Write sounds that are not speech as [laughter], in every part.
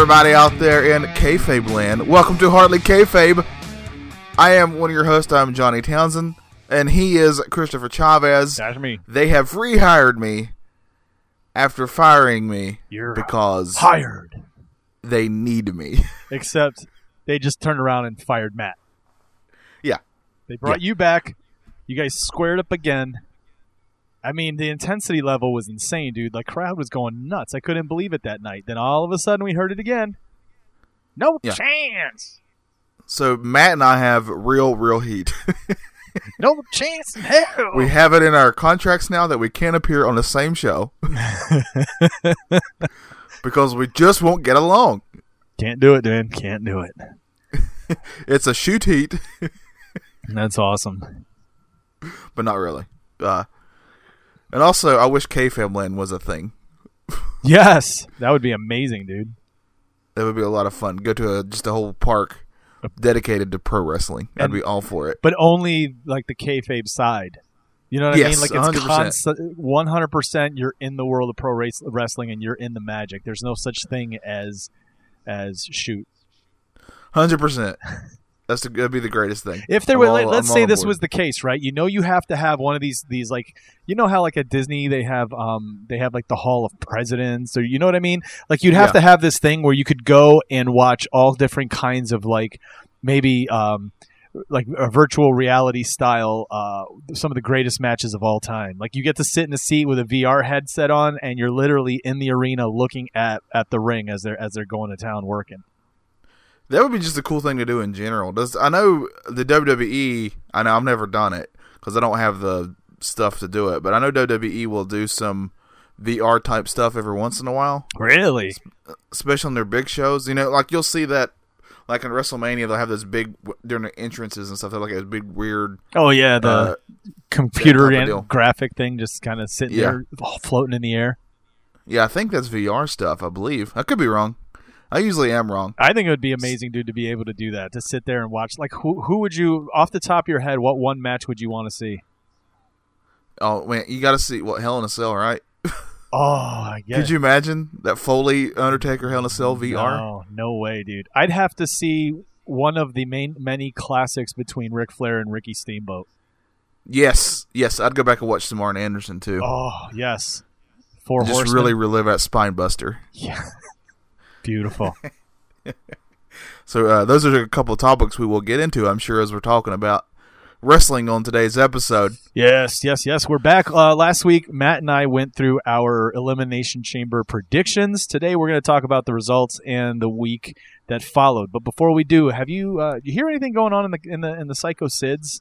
Everybody out there in kayfabe land. Welcome to Hardly Kayfabe. I am one of your hosts. I'm Johnny Townsend, and he is Christopher Chavez. That's me. They have rehired me after firing me You're because hired. they need me. [laughs] Except they just turned around and fired Matt. yeah, They brought you back. You guys squared up again. I mean, the intensity level was insane, dude. The crowd was going nuts. I couldn't believe it that night. Then all of a sudden, we heard it again. No Yeah. chance. so Matt and I have real, real heat. [laughs] No chance in hell. we have it in our contracts now that we can't appear on the same show [laughs] because we just won't get along. Can't do it, dude. Can't do it. [laughs] It's a shoot heat, That's awesome. but not really. Uh, and also, I wish kayfabe land was a thing. Yes, that would be amazing, dude. That would be a lot of fun. Go to a, just a whole park dedicated to pro wrestling. I'd And- be all for it. But only like the kayfabe side. You know what I mean? Like it's 100%. one hundred percent. You're in the world of pro race, wrestling, and you're in the magic. There's no such thing as as shoot. Hundred percent. That's the, that'd be the greatest thing. If there I'm were, all- let, us I'm say this was the case, right? You know, you have to have one of these these like you know how like at Disney they have um they have like the Hall of Presidents or you know what I mean? Like you'd have Yeah. to have this thing where you could go and watch all different kinds of like maybe um like a virtual reality style uh some of the greatest matches of all time. Like you get to sit in a seat with a VR headset on and you're literally in the arena looking at at the ring as they're as they're going to town working. That would be just a cool thing to do in general. Does I know the WWE? I know I've never done it because I don't have the stuff to do it. But I know WWE will do some VR type stuff every once in a while, Really? especially on their big shows. You know, like you'll see that, like in WrestleMania, they'll have those big during the entrances and stuff. They're like a big weird. Oh yeah, the Uh, computer and graphic thing just kind of sitting Yeah. there floating in the air. yeah, I think that's VR stuff. I believe I could be wrong. I usually am wrong. I think it would be amazing, dude, to be able to do that. To sit there and watch. Like, who who would you, off the top of your head, what one match would you want to see? Oh man, you got to see what Hell in a Cell, right? [laughs] Oh, I. Could you imagine that Foley Undertaker Hell in a Cell VR? No, no way, dude. I'd have to see one of the main many classics between Ric Flair and Ricky Steamboat. Yes, yes. I'd go back and watch some Arn Anderson too. Oh yes, four Just horsemen. really relive that spine buster. yeah, [laughs] beautiful. [laughs] So uh, those are a couple of topics we will get into, I'm sure, as we're talking about wrestling on today's episode. Yes, yes, yes. We're back. Uh, last week, Matt and I went through our Elimination Chamber predictions. Today, we're going to talk about the results and the week that followed. But before we do, have you uh, you hear anything going on in the in the in the Psycho Sids?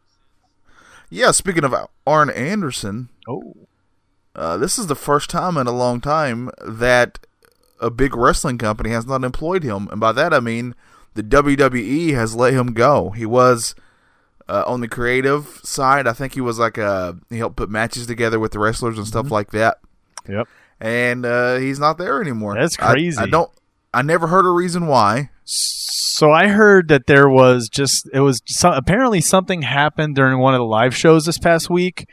Yeah, speaking of Arn Anderson, Oh, uh, this is the first time in a long time that a big wrestling company has not employed him, and by that I mean the WWE has let him go. He was uh, on the creative side. I think he was like a he helped put matches together with the wrestlers and stuff like that. yep. and uh, he's not there anymore. That's I- crazy. I, don't. I never heard a reason why. So I heard that there was just it was some, apparently something happened during one of the live shows this past week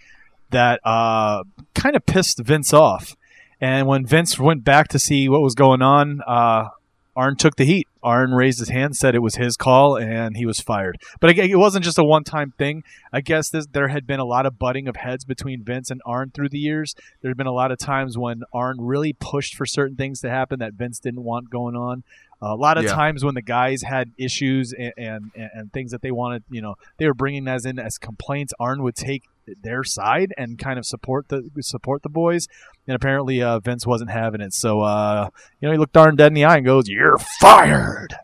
that uh, kind of pissed Vince off. And when Vince went back to see what was going on, uh, Arn took the heat. Arn raised his hand, said it was his call, and he was fired. But again, it wasn't just a one-time thing. I guess this, there had been a lot of butting of heads between Vince and Arn through the years. There had been a lot of times when Arn really pushed for certain things to happen that Vince didn't want going on. a lot of Yeah. times when the guys had issues and, and and things that they wanted, you know, they were bringing as in as complaints. Arn would take their side and kind of support the support the boys. And apparently uh, Vince wasn't having it. So uh, you know, he looked Arn dead in the eye and goes, "You're fired."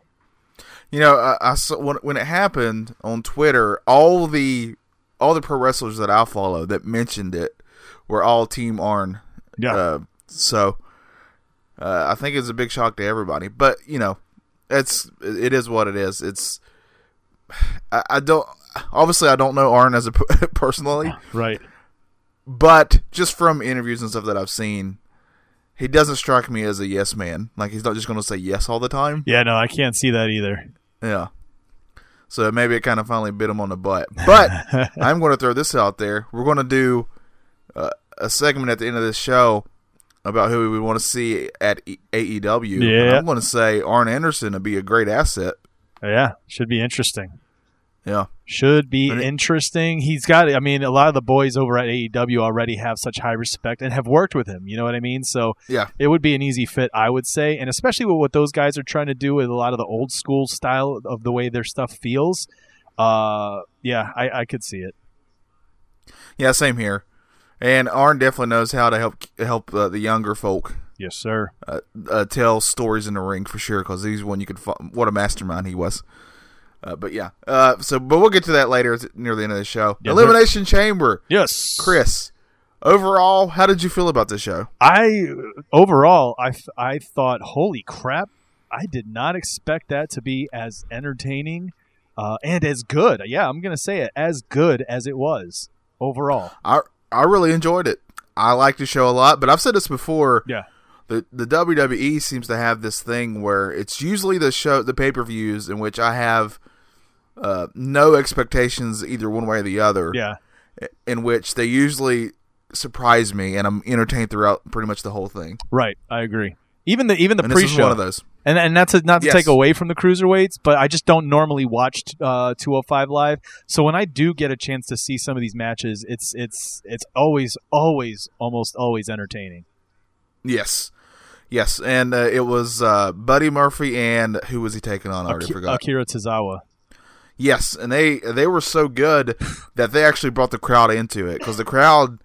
You know, I, I saw when when it happened on Twitter, all the all the pro wrestlers that I follow that mentioned it were all Team Arn. Yeah. Uh, so uh, I think it's a big shock to everybody. But you know, it's it is what it is. It's I, I don't obviously I don't know Arn as a [laughs] personally, Right. but just from interviews and stuff that I've seen, he doesn't strike me as a yes man. Like he's not just going to say yes all the time. Yeah. No, I can't see that either. Yeah. So maybe it kind of finally bit him on the butt. But [laughs] I'm going to throw this out there. We're going to do uh, a segment at the end of this show about who we want to see at AEW. and Yeah. I'm going to say Arn Anderson would be a great asset. Yeah, should be interesting. Yeah. Should be interesting. He's got. I mean, a lot of the boys over at AEW already have such high respect and have worked with him. You know what I mean? So Yeah. it would be an easy fit, I would say, and especially with what those guys are trying to do with a lot of the old school style of the way their stuff feels. Uh, yeah, I, I could see it. Yeah, same here. And Arn definitely knows how to help help uh, the younger folk Yes, sir. uh, uh, tell stories in the ring for sure. Because he's one you could. Fo- what a mastermind he was. Uh, but yeah. Uh, so, but we'll get to that later near the end of the show. Sir. Elimination Chamber. Yes, Chris, overall, how did you feel about the show? I overall, I, I thought, holy crap! I did not expect that to be as entertaining uh, and as good. Yeah, I'm gonna say it as good as it was overall. I I really enjoyed it. I like the show a lot, but I've said this before. Yeah. The the WWE seems to have this thing where it's usually the show the pay per views in which I have uh, no expectations either one way or the other. Yeah, In which they usually surprise me and I'm entertained throughout pretty much the whole thing. right. I agree. Even the even the and pre-show, one of those. and and that's not to Yes. take away from the cruiserweights, but I just don't normally watch uh, 205 live. So when I do get a chance to see some of these matches, it's it's it's always always almost always entertaining. Yes. Yes, and uh, it was uh, Buddy Murphy and who was he taking on? I already Aki- forgot. Akira Tozawa. Yes, and they they were so good that they actually brought the crowd into it because the crowd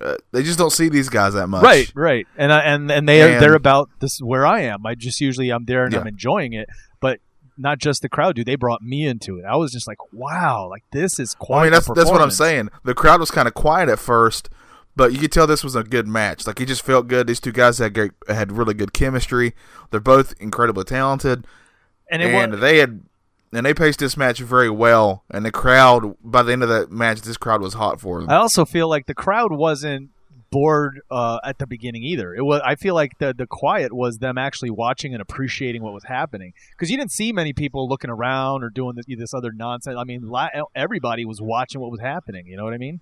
uh, they just don't see these guys that much. Right, right, and I, and and they And- they're about this where I am. I just usually I'm there and Yeah. I'm enjoying it, but not just the crowd, dude. They brought me into it. I was just like, wow, like this is quite. I mean that's that's what I'm saying. The crowd was kind of quiet at first, but you could tell this was a good match. Like it just felt good. These two guys had great, had really good chemistry. They're both incredibly talented, and and was they had and they paced this match very well. And the crowd by the end of that match, this crowd was hot for them. I also feel like the crowd wasn't bored uh, at the beginning either. It was. I feel like the the quiet was them actually watching and appreciating what was happening because you didn't see many people looking around or doing this, this other nonsense. I mean, everybody was watching what was happening. You know what I mean?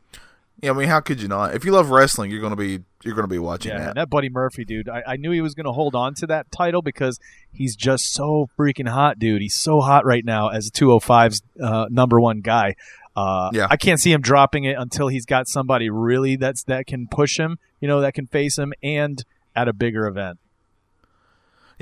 Yeah, I mean, how could you not? If you love wrestling, you're gonna be you're gonna be watching Yeah, that. that Buddy Murphy dude, I, I knew he was going to hold on to that title because he's just so freaking hot, dude. He's so hot right now as 205's uh, number one guy. Uh, Yeah. I can't see him dropping it until he's got somebody really that's that can push him, you know, that can face him, and at a bigger event.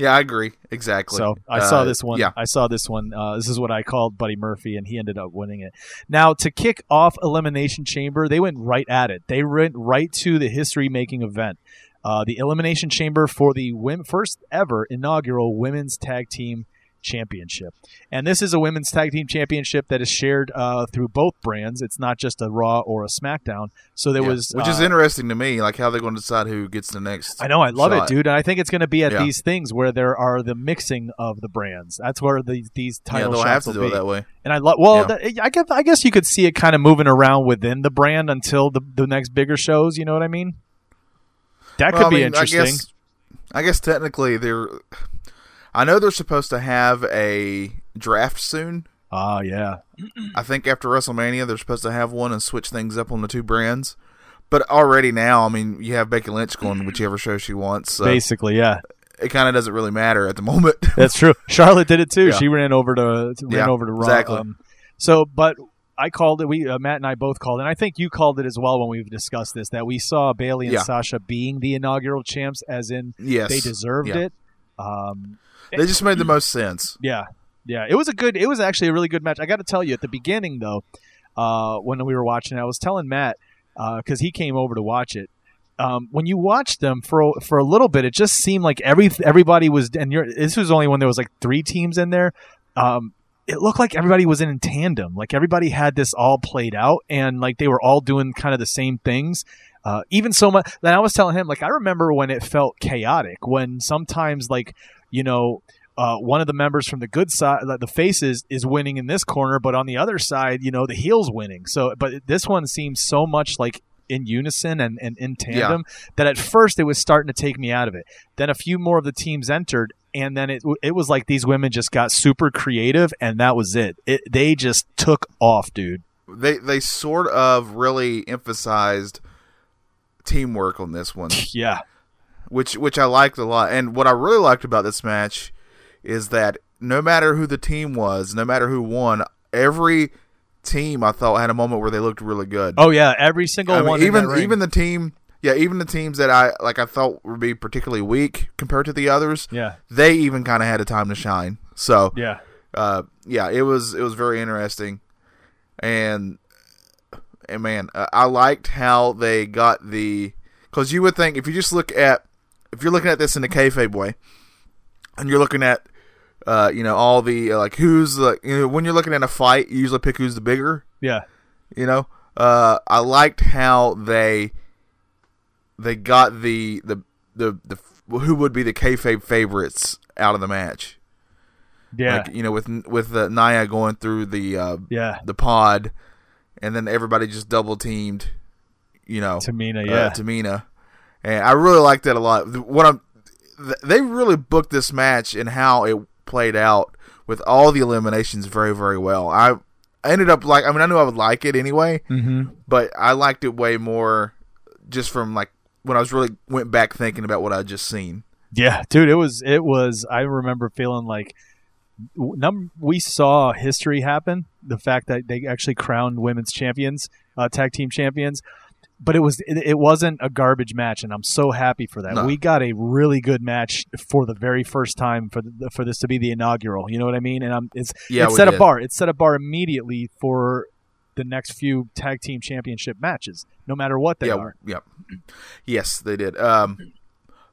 Yeah, I agree. Exactly. So I saw Uh, this one. Yeah. I saw this one. Uh, this is what I called Buddy Murphy, and he ended up winning it. Now to kick off Elimination Chamber, they went right at it. They went right to the history-making event, uh, the Elimination Chamber for the first ever inaugural Women's Tag Team Championship. And this is a Women's Tag Team Championship that is shared uh, through both brands. It's not just a Raw or a SmackDown. So there Yeah. was, which is uh, interesting to me, like how they're going to decide who gets the next. I know, I love shot. it, dude, and I think it's going to be at Yeah. these things where there are the mixing of the brands. That's where the, these Yeah, title they'll shots have to will do be. it that way. And I love. Well, Yeah. that- I guess I guess you could see it kind of moving around within the brand until the the next bigger shows. You know what I mean? That Well, could I be mean, interesting. I guess, I guess technically they're. I know they're supposed to have a draft soon. Ah, yeah, I think after WrestleMania they're supposed to have one and switch things up on the two brands. But already now, I mean, you have Becky Lynch going whichever show she wants. So basically, yeah, it kind of doesn't really matter at the [laughs] moment. that's true. Charlotte did it too. Yeah. She ran over to ran Yeah, over to Raw. exactly. Um, so, but I called it. We uh, Matt and I both called, and I think you called it as well when we've discussed this. That we saw Bayley and Yeah. Sasha being the inaugural champs, as in yes, they deserved it. Um, They just made the most sense. Yeah, yeah. It was a good. It was actually a really good match. I got to tell you, at the beginning though, uh, when we were watching, I was telling Matt because he came over to watch it. Um, when you watched them for for a little bit, it just seemed like every everybody was, and you're, this was only when there was like three teams in there. Um, it looked like everybody was in tandem, like everybody had this all played out, and like they were all doing kind of the same things. Uh, even so much. Then I was telling him, like I remember when it felt chaotic, when sometimes like you know uh, one of the members from the good side, the faces, is winning in this corner, but on the other side, you know, the heels winning. So, but this one seems so much like in unison and, and in tandem that at first it was starting to take me out of it. Then a few more of the teams entered, and then it it was like these women just got super creative, and that was it. it they just took off, dude. They they sort of really emphasized teamwork on this one. [laughs] Yeah, which which I liked a lot. And what I really liked about this match is that no matter who the team was, no matter who won, every team I thought had a moment where they looked really good. Oh yeah, every single I one. in even even the team, yeah, even the teams that I like I thought would be particularly weak compared to the others, yeah, they even kind of had a time to shine. So yeah, uh, yeah, it was it was very interesting, and and man, uh, I liked how they got the because you would think if you just look at if you're looking at this in the kayfabe way, and you're looking at uh, you know all the uh, like who's the you know when you're looking at a fight, you usually pick who's the bigger. yeah, You know, uh, I liked how they they got the the the the who would be the kayfabe favorites out of the match. yeah, Like you know, with with uh, Nia going through the uh, yeah. the pod, and then everybody just double teamed. You know, Tamina, uh, yeah, Tamina, and I really liked that a lot. What I'm, they really booked this match and how it played out with all the eliminations very very well. I, I ended up like I mean I knew I would like it anyway, mm-hmm. but I liked it way more just from like when I was really went back thinking about what I just seen. yeah, dude. It was, it was. I remember feeling like w- num- we saw history happen. The fact that they actually crowned women's champions, uh, tag team champions. But it was it, it wasn't a garbage match, and I'm so happy for that. No. We got a really good match for the very first time for the, for this to be the inaugural. You know what I mean? And I'm it's Yeah, it set a bar. It set a bar immediately for the next few tag team championship matches, no matter what they yeah, are. Yep. Yes, they did. Um,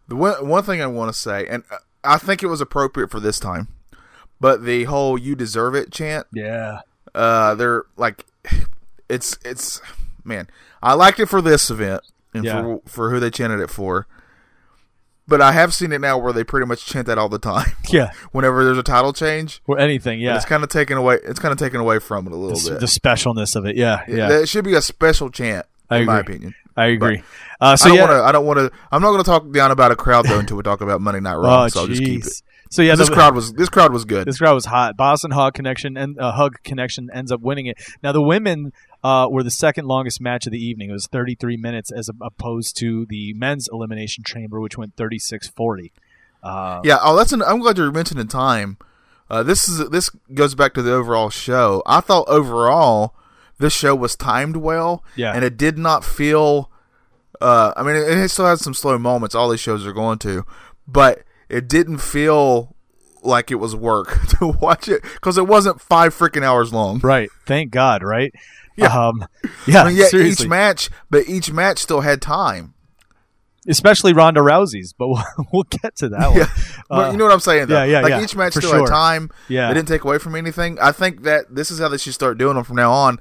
the one one thing I want to say, and uh, I think it was appropriate for this time, but the whole "you deserve it" chant. Yeah, Uh, they're like, [sighs] it's it's man. I liked it for this event and Yeah. for for who they chanted it for. But I have seen it now where they pretty much chant that all the time. [laughs] yeah, Whenever there's a title change, or anything. Yeah, it's kind of taken away. It's kind of taken away from it a little the, bit. the specialness of it. Yeah, yeah, It should be a special chant, I in my opinion. I agree. Uh, so I don't yeah, want to. I don't want to. I'm not going to talk down about a crowd though until we talk about Monday Night Raw. oh so I'll just keep it. So yeah, this the- crowd was this crowd was good. This crowd was hot. Boss 'n' Hug Connection and uh, Hug Connection ends up winning it. Now the women uh, were the second longest match of the evening. It was 33 minutes as opposed to the men's elimination chamber, which went 36:40. Uh, yeah. Oh, that's an. I'm glad you're mentioning time. Uh, this is this goes back to the overall show. I thought overall this show was timed well. Yeah. And it did not feel. Uh, I mean, it, it still had some slow moments. All these shows are going to, but it didn't feel like it was work [laughs] to watch it because it wasn't five freaking hours long. Right. Thank God. Right. [laughs] Yeah. Um, yeah. I mean, yeah, seriously. each match, but each match still had time. Especially Ronda Rousey's, but [laughs] we'll, we'll get to that one. Yeah, but Uh, you know what I'm saying. Though. yeah, yeah, like yeah, each match still sure. had time. Yeah. they didn't take away from anything. I think that this is how they should start doing them from now on.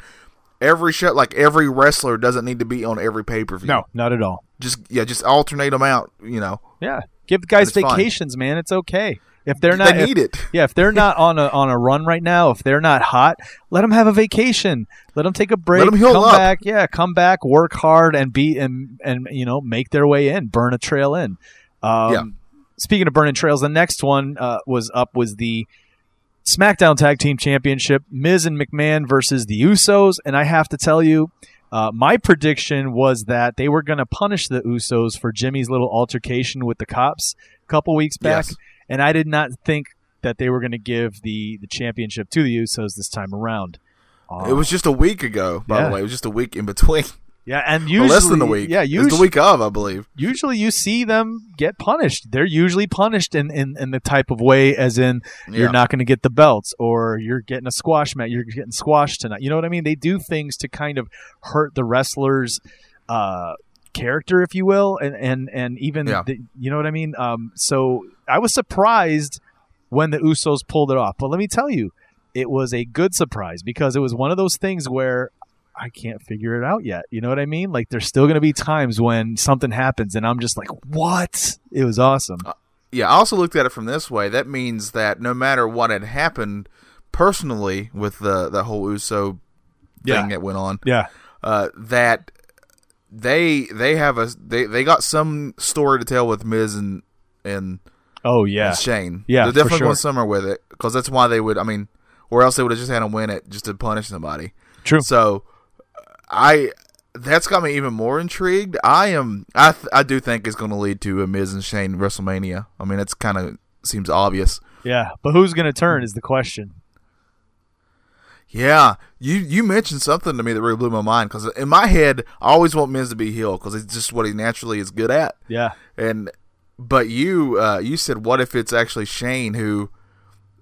Every show, like every wrestler, doesn't need to be on every pay per view. No, not at all. just yeah, just alternate them out. You know, Yeah. Give guys vacations, man. It's okay. If they're not they if- it. Yeah, if they're not on a on a run right now, if they're not hot, let them have a vacation. Let them take a break. 'em heal come up. back. Yeah, come back, work hard, and be and and you know make their way in, burn a trail in. Um, Yeah. Speaking of burning trails, the next one uh, was up was the SmackDown Tag Team Championship, Miz and McMahon versus the Usos, and I have to tell you. Uh, my prediction was that they were going to punish the Usos for Jimmy's little altercation with the cops a couple weeks back, Yes. And I did not think that they were going to give the the championship to the Usos this time around. It was just a week ago, by Yeah. the way. It was just a week in between. [laughs] yeah, and [laughs] Or usually less than a week. Yeah, usually the week of, I believe. usually you see them get punished. They're usually punished in, in, in the type of way as in you're not going to get the belts or you're getting a squash match. You're getting squashed tonight. You know what I mean? They do things to kind of hurt the wrestler's uh, character, if you will, and and and even Yeah. the, you know what I mean. Um, so I was surprised when the Usos pulled it off, but let me tell you, it was a good surprise because it was one of those things where I can't figure it out yet. You know what I mean? Like there's still going to be times when something happens and I'm just like, "What?" It was awesome. Yeah, I also looked at it from this way. That means that no matter what had happened personally with the the whole Uso thing Yeah. that went on, Yeah. uh, that they they have a they, they got some story to tell with Miz and and, Oh yeah. and Shane. Yeah, they're definitely sure. going somewhere with it because that's why they would. I mean, or else they would have just had to win it just to punish somebody. True. So I that's got me even more intrigued. I am. I th- I do think it's going to lead to a Miz and Shane WrestleMania. I mean, it's kind of seems obvious. Yeah, but who's going to turn is the question. Yeah, you you mentioned something to me that really blew my mind because in my head, I always want Miz to be heel because it's just what he naturally is good at. Yeah, And but you uh, you said, what if it's actually Shane who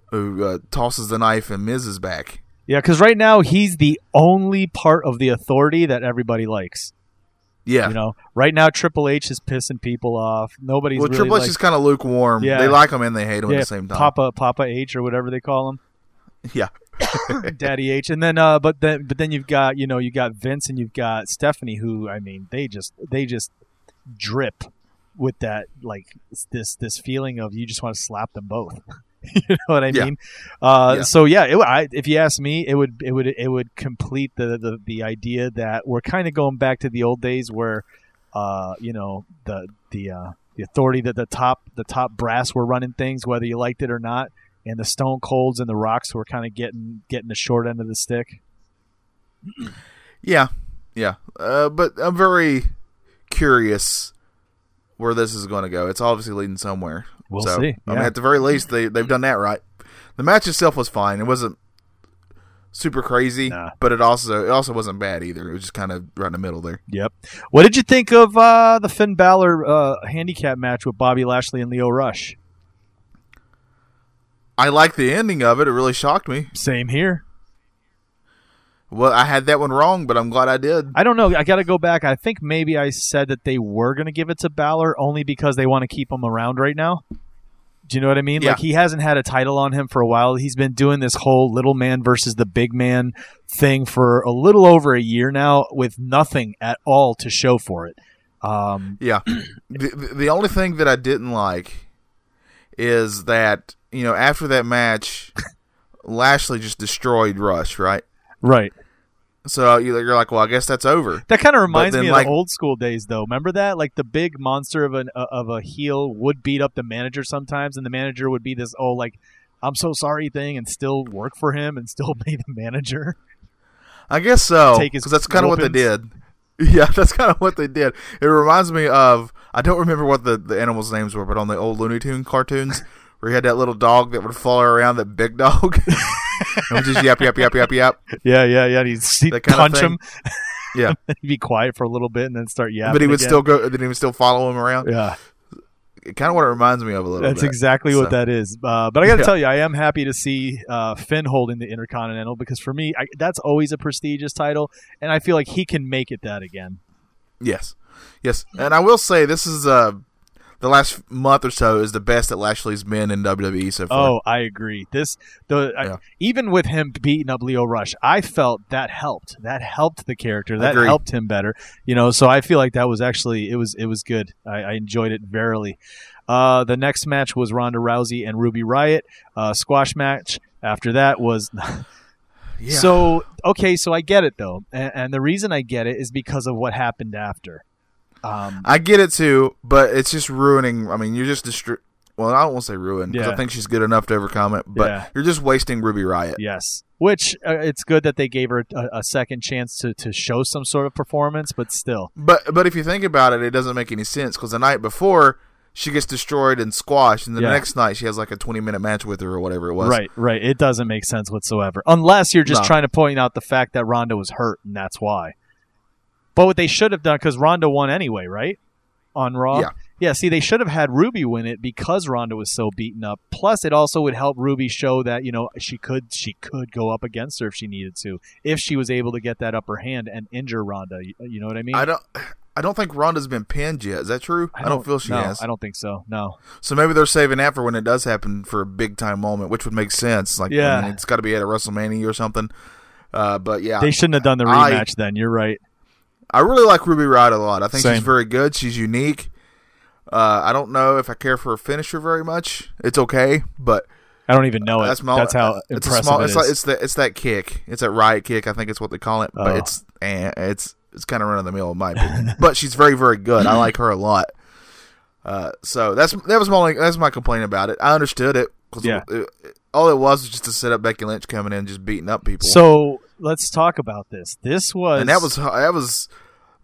who uh, tosses the knife in Miz's back? yeah, because right now he's the only part of the authority that everybody likes. Yeah. You know, right now Triple H is pissing people off. Nobody's well, really Triple H like, is kind of lukewarm. Yeah. They like him and they hate him yeah, at the same time. Papa Papa H or whatever they call him. Yeah. [coughs] Daddy H, and then uh, but then but then you've got you know you got Vince and you've got Stephanie, who I mean they just they just drip with that like this this feeling of you just want to slap them both. [laughs] you know what I Yeah. mean? Uh, Yeah. So yeah, it, I, if you ask me, it would it would it would complete the the, the idea that we're kind of going back to the old days where uh, you know the the uh, the authority that the top the top brass were running things, whether you liked it or not and the Stone Colds and the Rocks were kind of getting getting the short end of the stick. Yeah, yeah. Uh, but I'm very curious where this is going to go. It's obviously leading somewhere. We'll so, see, I mean, at the very least, they they've done that right. The match itself was fine. It wasn't super crazy, Nah. but it also it also wasn't bad either. It was just kind of right in the middle there. Yep. What did you think of uh, the Finn Balor uh, handicap match with Bobby Lashley and Lio Rush? I like the ending of it. It really shocked me. Same here. Well, I had that one wrong, but I'm glad I did. I don't know. I got to go back. I think maybe I said that they were going to give it to Balor only because they want to keep him around right now. Do you know what I mean? Yeah. Like he hasn't had a title on him for a while. He's been doing this whole little man versus the big man thing for a little over a year now with nothing at all to show for it. Um, Yeah. [clears throat] the, the the only thing that I didn't like is that, you know, after that match, Lashley just destroyed Rush, right? right. So you- you're like, well, I guess that's over. That kind of reminds then, me of like- the old school days, though. Remember that? Like the big monster of an uh, of a heel would beat up the manager sometimes, and the manager would be this oh like I'm so sorry thing, and still work for him and still [laughs] be the manager. I guess so. Take his Because that's kind of what they did. [laughs] Yeah, that's kind of what they did. It reminds me of, I don't remember what the, the animals' names were, but on the old Looney Tune cartoons, where you had that little dog that would follow around that big dog. [laughs] and would just yap, yap, yap, yap, yap. Yeah, yeah, yeah. He'd, he'd That kinda punch thing. him. Yeah. [laughs] he'd be quiet for a little bit and then start yapping. but he would again. still go, then he would still follow him around. Yeah, Kind of what it reminds me of a little bit. that's bit. exactly So- what that is. Uh, but I got to Yeah. tell you, I am happy to see uh, Finn holding the Intercontinental because for me, I, that's always a prestigious title, and I feel like he can make it that again. Yes, yes, and I will say this is uh the last month or so is the best that Lashley's been in WWE so far. Oh, I agree. This the I- even with him beating up Lio Rush, I felt that helped. That helped the character. That helped him better. You know, so I feel like that was actually it was it was good. I, I enjoyed it verily. Uh, the next match was Ronda Rousey and Ruby Riott. Uh, squash match. After that was [laughs] yeah. so okay. So I get it though, and, and the reason I get it is because of what happened after. Um, I get it too, but it's just ruining. I mean, you're just distri- Well, I don't want to say ruin because Yeah. I think she's good enough to overcome it, but Yeah. you're just wasting Ruby Riott. Yes, which uh, it's good that they gave her a, a second chance to, to show some sort of performance, but still, But but if you think about it, it doesn't make any sense because the night before she gets destroyed and squashed, and then Yeah. the next night she has like a 20 minute match with her or whatever it was. right, right. It doesn't make sense whatsoever, unless you're just No. trying to point out the fact that Ronda was hurt and that's why. But what they should have done, because Ronda won anyway, right? On Raw. Yeah. Yeah, see, they should have had Ruby win it because Ronda was so beaten up. Plus, it also would help Ruby show that you know she could she could go up against her if she needed to, if she was able to get that upper hand and injure Ronda. You, you know what I mean? I don't. I don't think Ronda's been pinned yet. Is that true? I don't, feel she no, has. I don't think so. No. So maybe they're saving that for when it does happen for a big time moment, which would make sense. Like, Yeah. I mean, it's got to be at a WrestleMania or something. Uh, but yeah, They shouldn't have done the I- rematch then. You're right. I really like Ruby Riott a lot. I think Same. she's very good. She's unique. Uh, I don't know if I care for a finisher very much. It's okay, but I don't even know it. that's my, That's how it's impressive small. it it's like it's that it's that kick. It's that riot kick. I think it's what they call it, but Oh. it's eh, it's it's kind of run of the mill in my opinion. [laughs] but she's very very good. I like her a lot. Uh, so that's that was my only, that's my complaint about it. I understood it 'cause Yeah. it- it- all it was was just to set up Becky Lynch coming in and just beating up people. so let's talk about this. This was and that was that was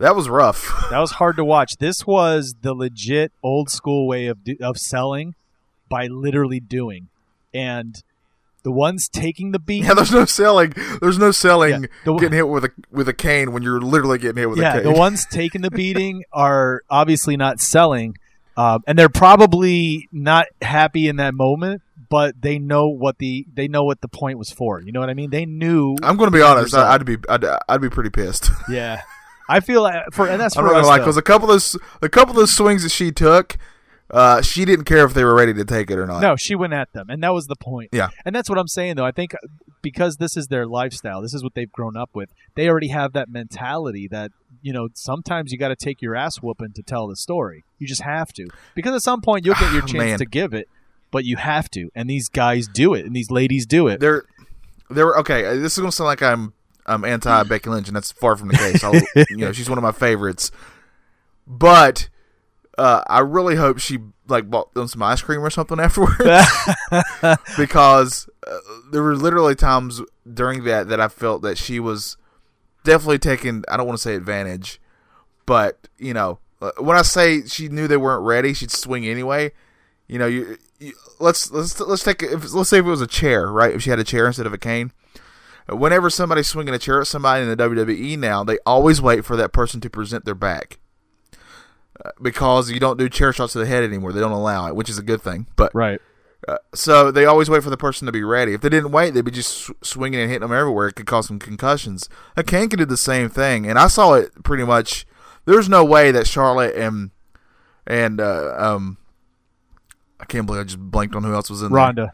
That was rough. That was hard to watch. This was the legit old school way of do, of selling by literally doing, and the ones taking the beat. yeah, there's no selling. There's no selling Yeah, the- getting hit with a with a cane when you're literally getting hit with a yeah, cane. the ones taking the beating are obviously not selling, um, and they're probably not happy in that moment. But they know what the they know what the point was for. You know what I mean? They knew. I'm going to be honest. result. I'd be I'd, I'd be pretty pissed. Yeah, [laughs] I feel like for and that's for gonna though. because a couple of those a couple of those swings that she took, uh, she didn't care if they were ready to take it or not. No, she went at them, and that was the point. Yeah. and that's what I'm saying though. I think because this is their lifestyle, this is what they've grown up with. They already have that mentality that you know sometimes you got to take your ass whooping to tell the story. You just have to because at some point you'll get your [sighs] chance Man. to give it, but you have to. And these guys do it, and these ladies do it. They're they're okay. uh, This is gonna sound like I'm I'm anti [laughs] Becky Lynch, and that's far from the case. I'll, you know, she's one of my favorites, but uh, I really hope she like bought them some ice cream or something afterwards [laughs] [laughs] because uh, there were literally times during that that I felt that she was definitely taking. I don't want to say advantage, but you know, uh, when I say she knew they weren't ready, she'd swing anyway. You know, you, you let's let's let's take if, let's say if it was a chair, right? If she had a chair instead of a cane. Whenever somebody's swinging a chair at somebody in the WWE now, they always wait for that person to present their back Uh, because you don't do chair shots to the head anymore. They don't allow it, which is a good thing. But right. uh, so they always wait for the person to be ready. If they didn't wait, they'd be just sw- swinging and hitting them everywhere. It could cause some concussions. A cane could do the same thing, and I saw it pretty much. There's no way that Charlotte and and uh, um, I can't believe I just blanked on who else was in there. Ronda.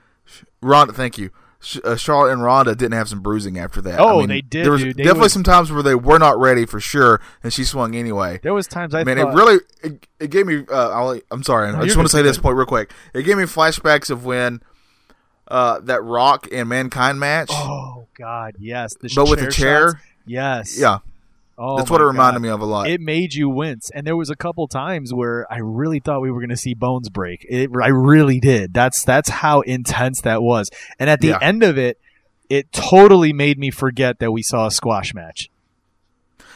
Ronda, thank you. Sh- Uh, Charlotte and Ronda didn't have some bruising after that. Oh, I mean, they did, There was dude. Definitely was- some times where they were not ready for sure, and she swung anyway. There was times I Man, thought, it really it, it gave me. Uh, I'll, I'm sorry. No, I just want to say this point real quick. It gave me flashbacks of when uh, that Rock and Mankind match, Oh God, yes. The but with a shots. chair. Yes. Yeah, Oh, that's what it reminded God. me of a lot. It made you wince, and there was a couple times where I really thought we were going to see bones break. It, I really did. That's that's how intense that was. And at the Yeah. end of it, it totally made me forget that we saw a squash match.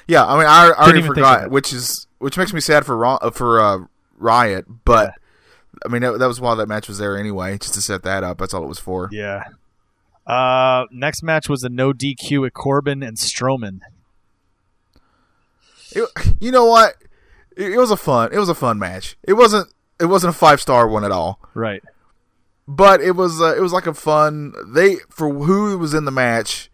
yeah, I mean, I, I already forgot, which is which makes me sad for uh, for uh, Riott, but. I mean, that, that was why that match was there anyway, just to set that up. That's all it was for. Yeah. Uh, next match was a no DQ with Corbin and Strowman. It, [laughs] you know what? It, it was a fun. It was a fun match. It wasn't. It wasn't a five star one at all. Right. but it was uh, it was like a fun they for who was in the match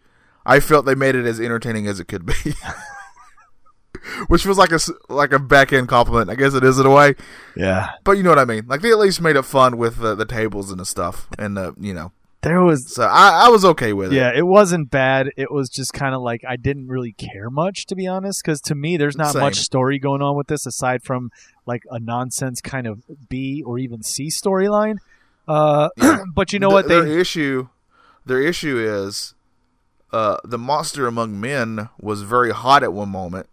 i felt they made it as entertaining as it could be [laughs] which was like a like a back end compliment i guess it is in a way Yeah. but you know what i mean like they at least made it fun with the, the tables and the stuff and the you know There was so i, I was okay with it Yeah, it wasn't bad. It was just kind of like I didn't really care much, to be honest, because to me, there's not Same. much story going on with this aside from like a nonsense kind of B or even C storyline. Uh, Yeah. [clears throat] but you know Th- what? They their issue their issue is uh the monster among men was very hot at one moment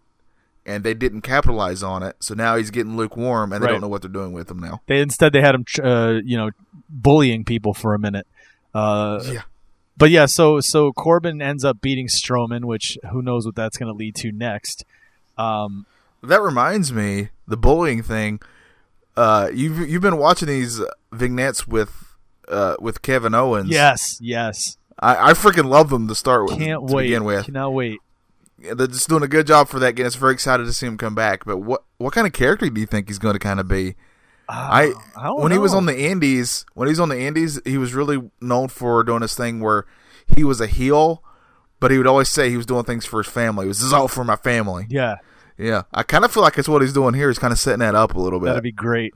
and they didn't capitalize on it so now he's getting lukewarm and they Right. don't know what they're doing with him now they instead they had him, uh, you know, bullying people for a minute. Uh, yeah But yeah, so so Corbin ends up beating Strowman, which who knows what that's going to lead to next. Um, That reminds me, the bullying thing. Uh, you've you've been watching these vignettes with uh with Kevin Owens. yes, yes, I, I freaking love them to start with. can't to wait, begin with. cannot wait. They're just doing a good job for that. Getting us very excited to see him come back. But what what kind of character do you think he's going to kind of be? I, ah, I don't when he was on the Indies, when he was on the Indies, he was really known for doing this thing where he was a heel, but he would always say he was doing things for his family. It was this is all for my family. yeah, Yeah, I kind of feel like it's what he's doing here. He's kind of setting that up a little bit. that'd be great.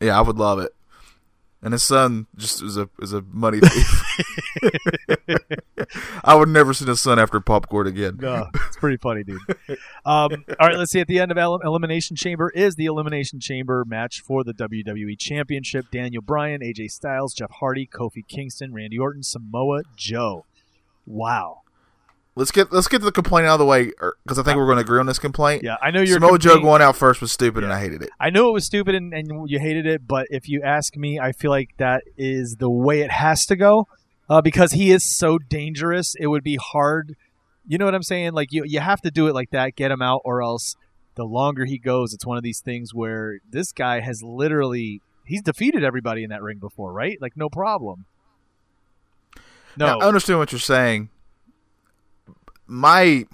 Yeah, I would love it. And his son just is a is a money thief. [laughs] I would never send his son after popcorn again. No, it's pretty funny, dude. Um, all right, let's see. At the end of El- Elimination Chamber is the Elimination Chamber match for the WWE Championship. Daniel Bryan, AJ Styles, Jeff Hardy, Kofi Kingston, Randy Orton, Samoa Joe. Wow. Let's get let's get the complaint out of the way because I think we're going to agree on this complaint. Yeah, I know you're. Samoa Joe going out first was stupid, and I hated it. I know it was stupid and, and you hated it, but if you ask me, I feel like that is the way it has to go uh, because he is so dangerous. It would be hard. You know what I'm saying? Like you, you have to do it like that, get him out, or else the longer he goes, it's one of these things where this guy has literally he's defeated everybody in that ring before, right? Like no problem. No, Now, I understand what you're saying. My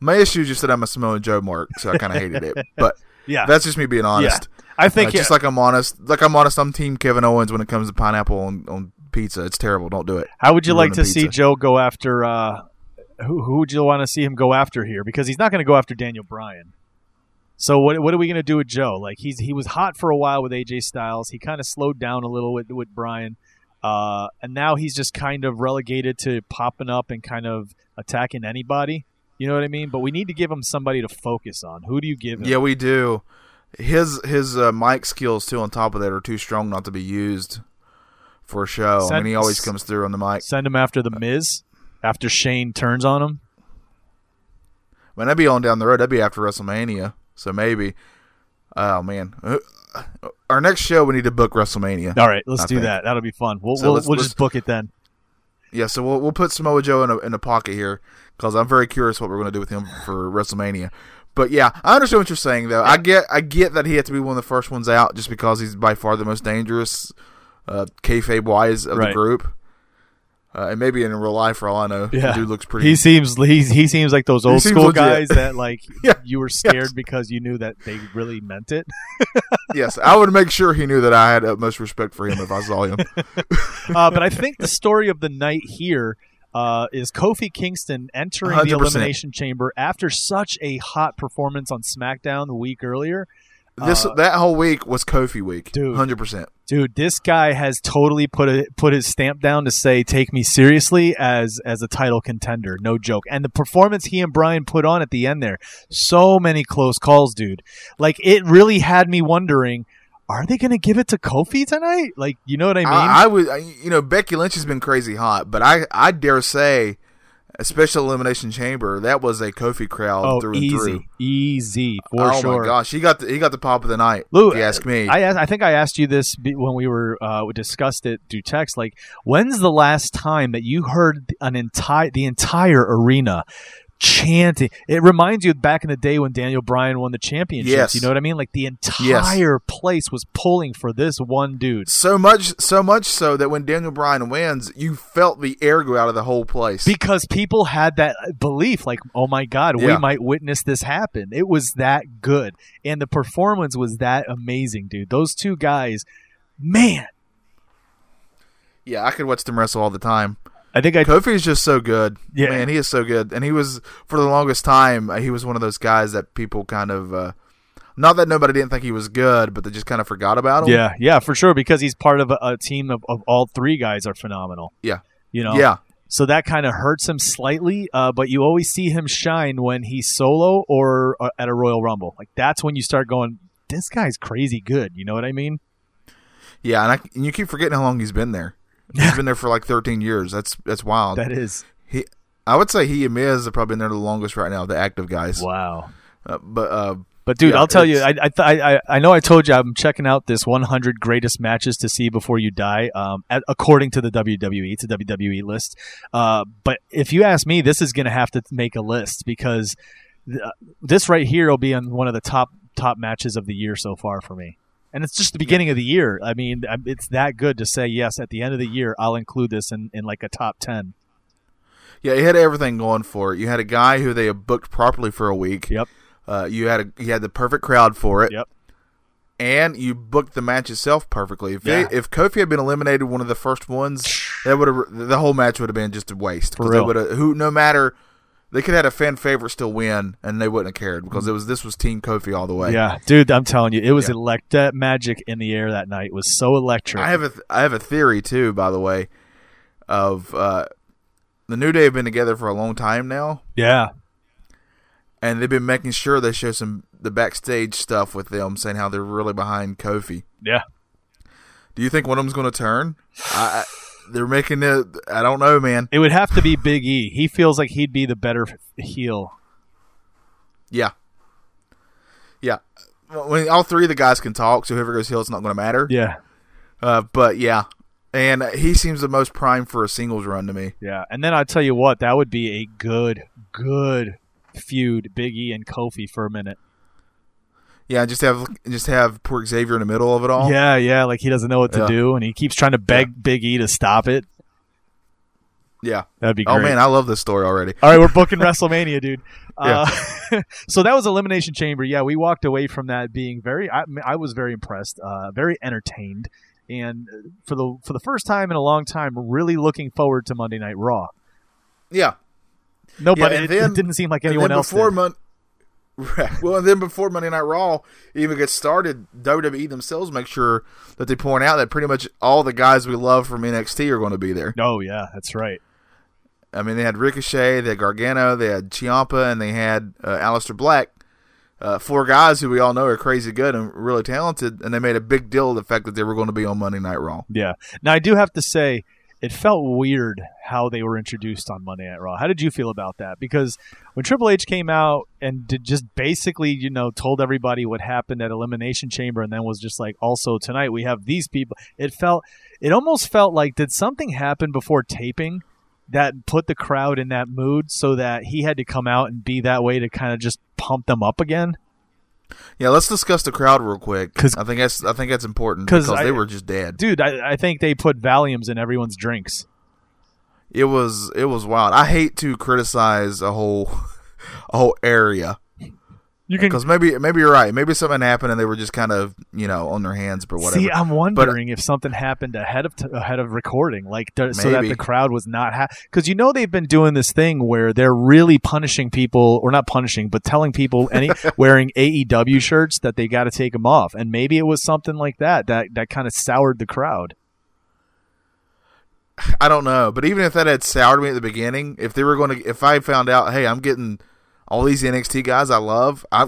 my issue is just that I'm a Samoa Joe mark, so I kind of hated it. [laughs] But yeah, that's just me being honest. I think Uh, just like I'm honest, like I'm honest. I'm Team Kevin Owens when it comes to pineapple on, on pizza. It's terrible. Don't do it. How would you You're like to see. Joe go after? Uh, who, who would you want to see him go after here? Because he's not going to go after Daniel Bryan. So what what are we going to do with Joe? Like he's he was hot for a while with AJ Styles. He kind of slowed down a little with with Bryan, uh, and now he's just kind of relegated to popping up and kind of attacking anybody. You know what I mean? But we need to give him somebody to focus on. Who do you give him? Yeah, we do. His his uh, mic skills too. On top of that, are too strong not to be used for a show. I mean, he always comes through on the mic. Send him after the Miz, after Shane turns on him. Man, that'd be on down the road. That'd be after WrestleMania. So maybe. Oh man, Uh, our next show we need to book WrestleMania. All right, let's I do think. that. That'll be fun. We'll So we'll, let's- we'll let's- just book it then. Yeah, so we'll we'll put Samoa Joe in a in a pocket here because I'm very curious what we're going to do with him for WrestleMania. But yeah, I understand what you're saying though. I get I get that he had to be one of the first ones out just because he's by far the most dangerous, uh, kayfabe wise of Right. the group. Uh, and maybe in real life, for all I know, Yeah. the dude looks pretty. He seems he, he seems like those old school legit. guys that [laughs] like Yeah. you were scared Yes. because you knew that they really meant it. [laughs] yes, I would make sure he knew that I had utmost respect for him if I saw him. [laughs] Uh, but I think the story of the night here uh, is Kofi Kingston entering the 100%. elimination chamber after such a hot performance on SmackDown the week earlier. This Uh, that whole week was Kofi week, Dude. hundred percent. Dude, this guy has totally put a, put his stamp down to say, "Take me seriously as as a title contender." No joke. And the performance he and Bryan put on at the end there, so many close calls, dude. Like it really had me wondering, are they going to give it to Kofi tonight? Like, you know what I mean? I, I would, I- you know, Becky Lynch has been crazy hot, but I, I dare say, a special elimination chamber that was a Kofi crowd oh, through and easy, through. easy for oh sure. my gosh, he got the he got the pop of the night. Lou, if you ask me. I I think I asked you this when we were uh, we discussed it through text. Like, when's the last time that you heard an entire the entire arena chanting? It reminds you back in the day when Daniel Bryan won the championships. Yes. You know what I mean? Like the entire place was pulling for this one dude. so much, so much so that when Daniel Bryan wins, you felt the air go out of the whole place. Because people had that belief, like, oh my God, we might witness this happen. It was that good. And the performance was that amazing, dude. Those two guys, man, yeah, I could watch them wrestle all the time. I think I Kofi is just so good. Yeah. man, he is so good, and he was for the longest time. uh, He was one of those guys that people kind of. Uh, not that nobody didn't think he was good, but they just kind of forgot about him. Yeah, yeah, for sure. Because he's part of a, a team of, of all three guys are phenomenal. Yeah. you know. yeah. So that kind of hurts him slightly, uh, but you always see him shine when he's solo or uh, at a Royal Rumble. Like that's when you start going, "This guy's crazy good." You know what I mean? Yeah, and, I, and you keep forgetting how long he's been there. He's been there for like 13 years. That's that's wild. That is he, I would say he and Miz have probably been there the longest right now, the active guys. wow. Uh, but uh, But dude, Yeah, I'll tell you, I I, th- I I know I told you I'm checking out this 100 greatest matches to see before you die, um, at, according to the WWE. It's a WWE list. Uh, but if you ask me, this is going to have to make a list because th- this right here will be on one of the top top matches of the year so far for me. And it's just the beginning of the year. I mean, it's that good to say yes. At the end of the year, I'll include this in, in like a top ten. yeah, you had everything going for it. You had a guy who they had booked properly for a week. Yep. Uh, you had a you had the perfect crowd for it. Yep. And you booked the match itself perfectly. If Yeah. they, if Kofi had been eliminated one of the first ones, that would have the whole match would have been just a waste. For real. who no matter they could have had a fan favorite still win, and they wouldn't have cared because it was this was Team Kofi all the way. Yeah, dude, I'm telling you, it was Yeah. elect that magic in the air that night was so electric. I have a th- I have a theory too, by the way, of uh, the New Day have been together for a long time now, yeah, and they've been making sure they show some the backstage stuff with them, saying how they're really behind Kofi. yeah. Do you think one of them's going to turn? I, I, they're making it. I don't know, man. It would have to be Big E. He feels like he'd be the better heel. Yeah, yeah. When all three of the guys can talk, so whoever goes heel, it's not going to matter. Yeah, Uh, but yeah, and he seems the most prime for a singles run to me. yeah. And then I tell you what, that would be a good, good feud, Big E and Kofi for a minute. Yeah, just have just have poor Xavier in the middle of it all. Yeah, yeah, like he doesn't know what to Yeah. do, and he keeps trying to beg Big E to stop it. Yeah. That'd be great. Oh man, I love this story already. All right, we're booking WrestleMania, dude. [laughs] Uh, [laughs] so that was Elimination Chamber. Yeah, we walked away from that being very. I, I was very impressed, uh, very entertained, and for the for the first time in a long time, really looking forward to Monday Night Raw. Yeah. Nobody. Yeah, and it, then- it didn't seem like anyone else before. Mon- Right. Well, and then before Monday Night Raw even gets started, WWE themselves make sure that they point out that pretty much all the guys we love from NXT are going to be there. oh yeah, that's right. I mean, they had Ricochet, they had Gargano, they had Ciampa, and they had uh, Aleister Black. Uh, four guys who we all know are crazy good and really talented, and they made a big deal of the fact that they were going to be on Monday Night Raw. Yeah. Now I do have to say, it felt weird how they were introduced on Monday Night Raw. How did you feel about that? Because when Triple H came out and did just basically, you know, told everybody what happened at Elimination Chamber, and then was just like, also tonight we have these people. It felt, it almost felt like did something happen before taping that put the crowd in that mood so that he had to come out and be that way to kind of just pump them up again. Yeah, let's discuss the crowd real quick. Cause, I think that's I think that's important 'Cause because I- they were just dead. Dude, I, I think they put Valiums in everyone's drinks. It was it was wild. I hate to criticize a whole [laughs] a whole area You can because maybe maybe you're right. Maybe something happened and they were just kind of you know on their hands or whatever. See, I'm wondering if something happened ahead of t- ahead of recording, like th- so that the crowd was not because you know they've been doing this thing where they're really punishing people, or not punishing, but telling people any [laughs] wearing AEW shirts that they got to take them off, and maybe it was something like that that that kind of soured the crowd. I don't know, but even if that had soured me at the beginning, if they were going to, if I found out, hey, I'm getting all these NXT guys I love, I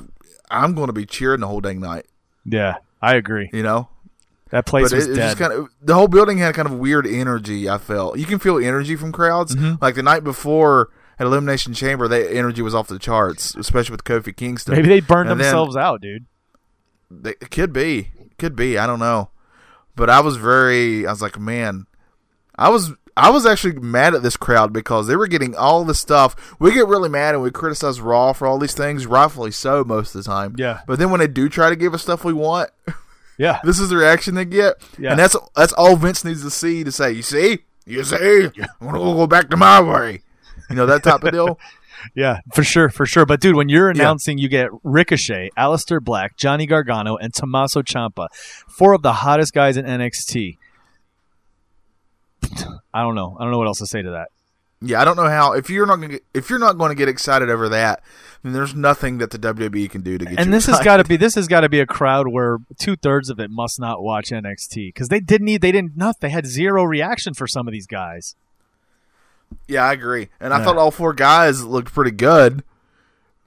I'm going to be cheering the whole dang night. Yeah, I agree. You know, That place but was it, dead. just kind of the whole building had kind of weird energy. I felt you can feel energy from crowds. Mm-hmm. Like the night before at Elimination Chamber, that energy was off the charts, especially with Kofi Kingston. maybe they burned And then- themselves out, dude. They, it could be, could be. I don't know, but I was very. I was like, man, I was. I was actually mad at this crowd because they were getting all this stuff. We get really mad and we criticize Raw for all these things, rightfully so most of the time. Yeah. But then when they do try to give us stuff we want, Yeah, [laughs] this is the reaction they get. Yeah. And that's that's all Vince needs to see to say, you see? You see? I'm gonna go back to my way. You know, that type of deal. [laughs] Yeah, for sure, for sure. But dude, when you're announcing, you get Ricochet, Aleister Black, Johnny Gargano, and Tommaso Ciampa, four of the hottest guys in NXT. I don't know. I don't know what else to say to that. Yeah, I don't know how if you're not gonna get, if you're not going to get excited over that, then there's nothing that the WWE can do to get And you this has got to be this has got to be a crowd where two thirds of it must not watch NXT because they didn't need they didn't nothing. They had zero reaction for some of these guys. Yeah, I agree. And I thought all four guys looked pretty good.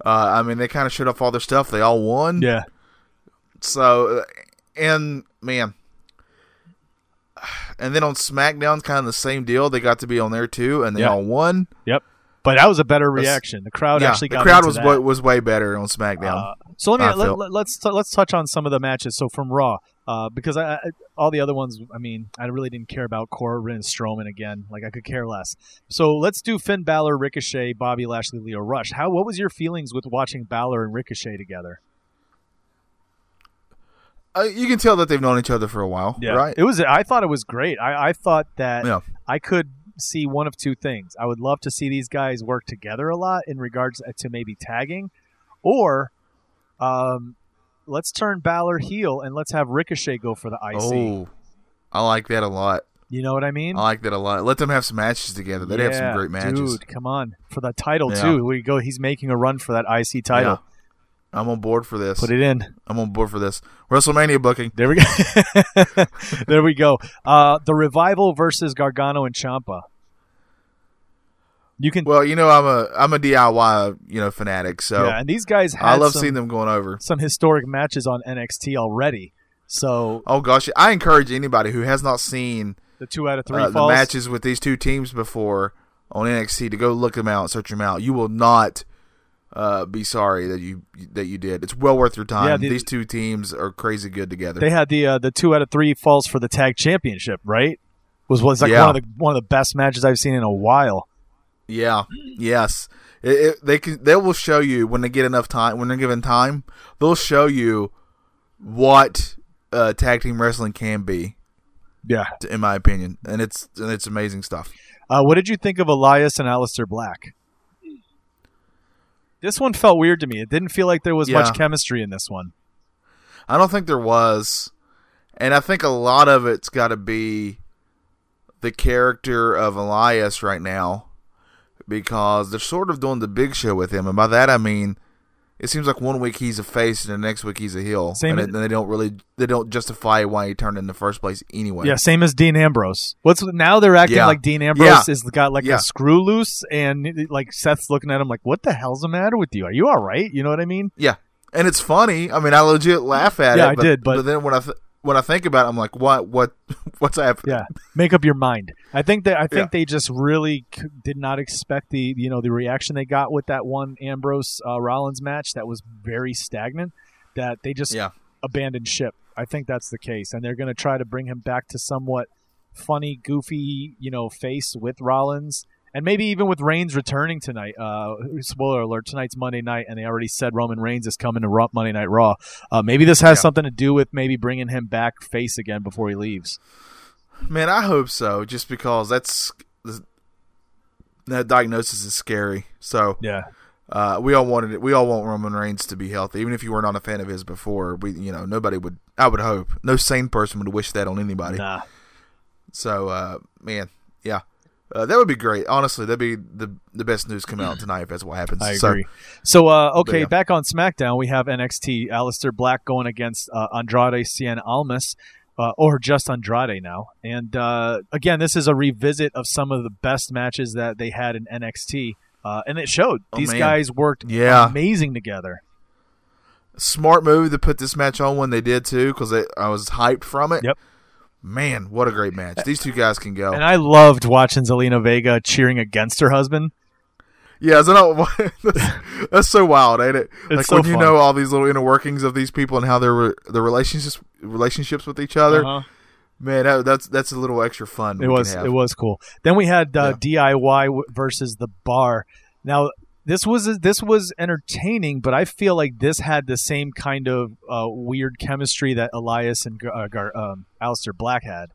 Uh, I mean, they kind of showed off all their stuff. They all won. Yeah, So, uh, and man, and then on SmackDown, kind of the same deal. They got to be on there too, and they Yeah. all won. yep. But that was a better reaction. The crowd yeah, actually the got crowd was way, was way better on SmackDown. Uh, so let me let, let, let's t- let's touch on some of the matches. So from Raw, uh, because I, I, all the other ones, I mean, I really didn't care about Corbin and Strowman again. Like I could care less. So let's do Finn Balor, Ricochet, Bobby Lashley, Lio Rush. How what was your feelings with watching Balor and Ricochet together? Uh, you can tell that they've known each other for a while, right? It was. I thought it was great. I, I thought that Yeah. I could see one of two things. I would love to see these guys work together a lot in regards to maybe tagging, or um, let's turn Balor heel and let's have Ricochet go for the IC. Oh, I like that a lot. You know what I mean? I like that a lot. Let them have some matches together. They'd have some great matches. Dude, come on for the title Yeah. too. We go. He's making a run for that IC title. I'm on board for this. Put it in. I'm on board for this. WrestleMania booking. There we go. [laughs] there we go. Uh, the revival versus Gargano and Ciampa. You can. Well, you know I'm a I'm a DIY you know fanatic, so yeah, and these guys I love some, seeing them going over. some historic matches on NXT already. So Oh gosh, I encourage anybody who has not seen the two out of three uh, the matches with these two teams before on NXT to go look them out, search them out. You will not uh, be sorry that you that you did. It's well worth your time. Yeah, the- these two teams are crazy good together. They had the uh, the two out of three falls for the tag championship, right? Was was like Yeah. one of the one of the best matches I've seen in a while. Yeah. Yes. It, it, they can. They will show you when they get enough time. When they're given time, they'll show you what uh, tag team wrestling can be, Yeah. in my opinion, and it's and it's amazing stuff. Uh, what did you think of Elias and Aleister Black? This one felt weird to me. It didn't feel like there was Yeah. much chemistry in this one. I don't think there was, and I think a lot of it's got to be the character of Elias right now, because they're sort of doing the big show with him, and by that I mean. It seems like one week he's a face and the next week he's a heel, Same and, as- they don't really they don't justify why he turned in the first place anyway. Yeah, same as Dean Ambrose. What's now they're acting Yeah. like Dean Ambrose Yeah. is got like Yeah. a screw loose, and like Seth's looking at him like, "What the hell's the matter with you? Are you all right?" You know what I mean? Yeah, and it's funny. I mean, I legit laugh at Yeah, it. I but, did, but- then when I th- when I think about it, I'm like, what what [laughs] what's happening? Yeah, make up your mind. I think that I think Yeah. they just really c- did not expect the you know the reaction they got with that one Ambrose uh, Rollins match that was very stagnant. That they just Yeah. abandoned ship. I think that's the case, and they're going to try to bring him back to somewhat funny, goofy, you know, face with Rollins, and maybe even with Reigns returning tonight. Uh, spoiler alert: tonight's Monday night, and they already said Roman Reigns is coming to Monday Night Raw. Uh, maybe this has Yeah. something to do with maybe bringing him back face again before he leaves. Man, I hope so. Just because that's that diagnosis is scary. So Yeah. uh, we all wanted it. We all want Roman Reigns to be healthy, even if you were not a fan of his before. We, you know, nobody would. I would hope no sane person would wish that on anybody. Nah. So, uh, man, yeah. Uh, that would be great. Honestly, that'd be the the best news come out tonight if that's what happens. I So, agree. So, uh, okay, yeah. back on SmackDown, we have NXT. Aleister Black going against uh, Andrade Cien Almas, uh, or just Andrade now. And uh, again, this is a revisit of some of the best matches that they had in NXT. Uh, and it showed. Oh, These man. guys worked Yeah. amazing together. smart move to put this match on when they did too, because I was hyped from it. Yep. Man, what a great match! These two guys can go. And I loved watching Zelina Vega cheering against her husband. yeah, so no, [laughs] that's, that's so wild, ain't it? It's like so when you fun. know all these little inner workings of these people and how their re- the relationships relationships with each other. Uh-huh. Man, that, that's that's a little extra fun. It was it was cool. Then we had uh, DIY versus the bar. Now this was this was entertaining, but I feel like this had the same kind of uh, weird chemistry that Elias and uh, Gar- um, Aleister Black had.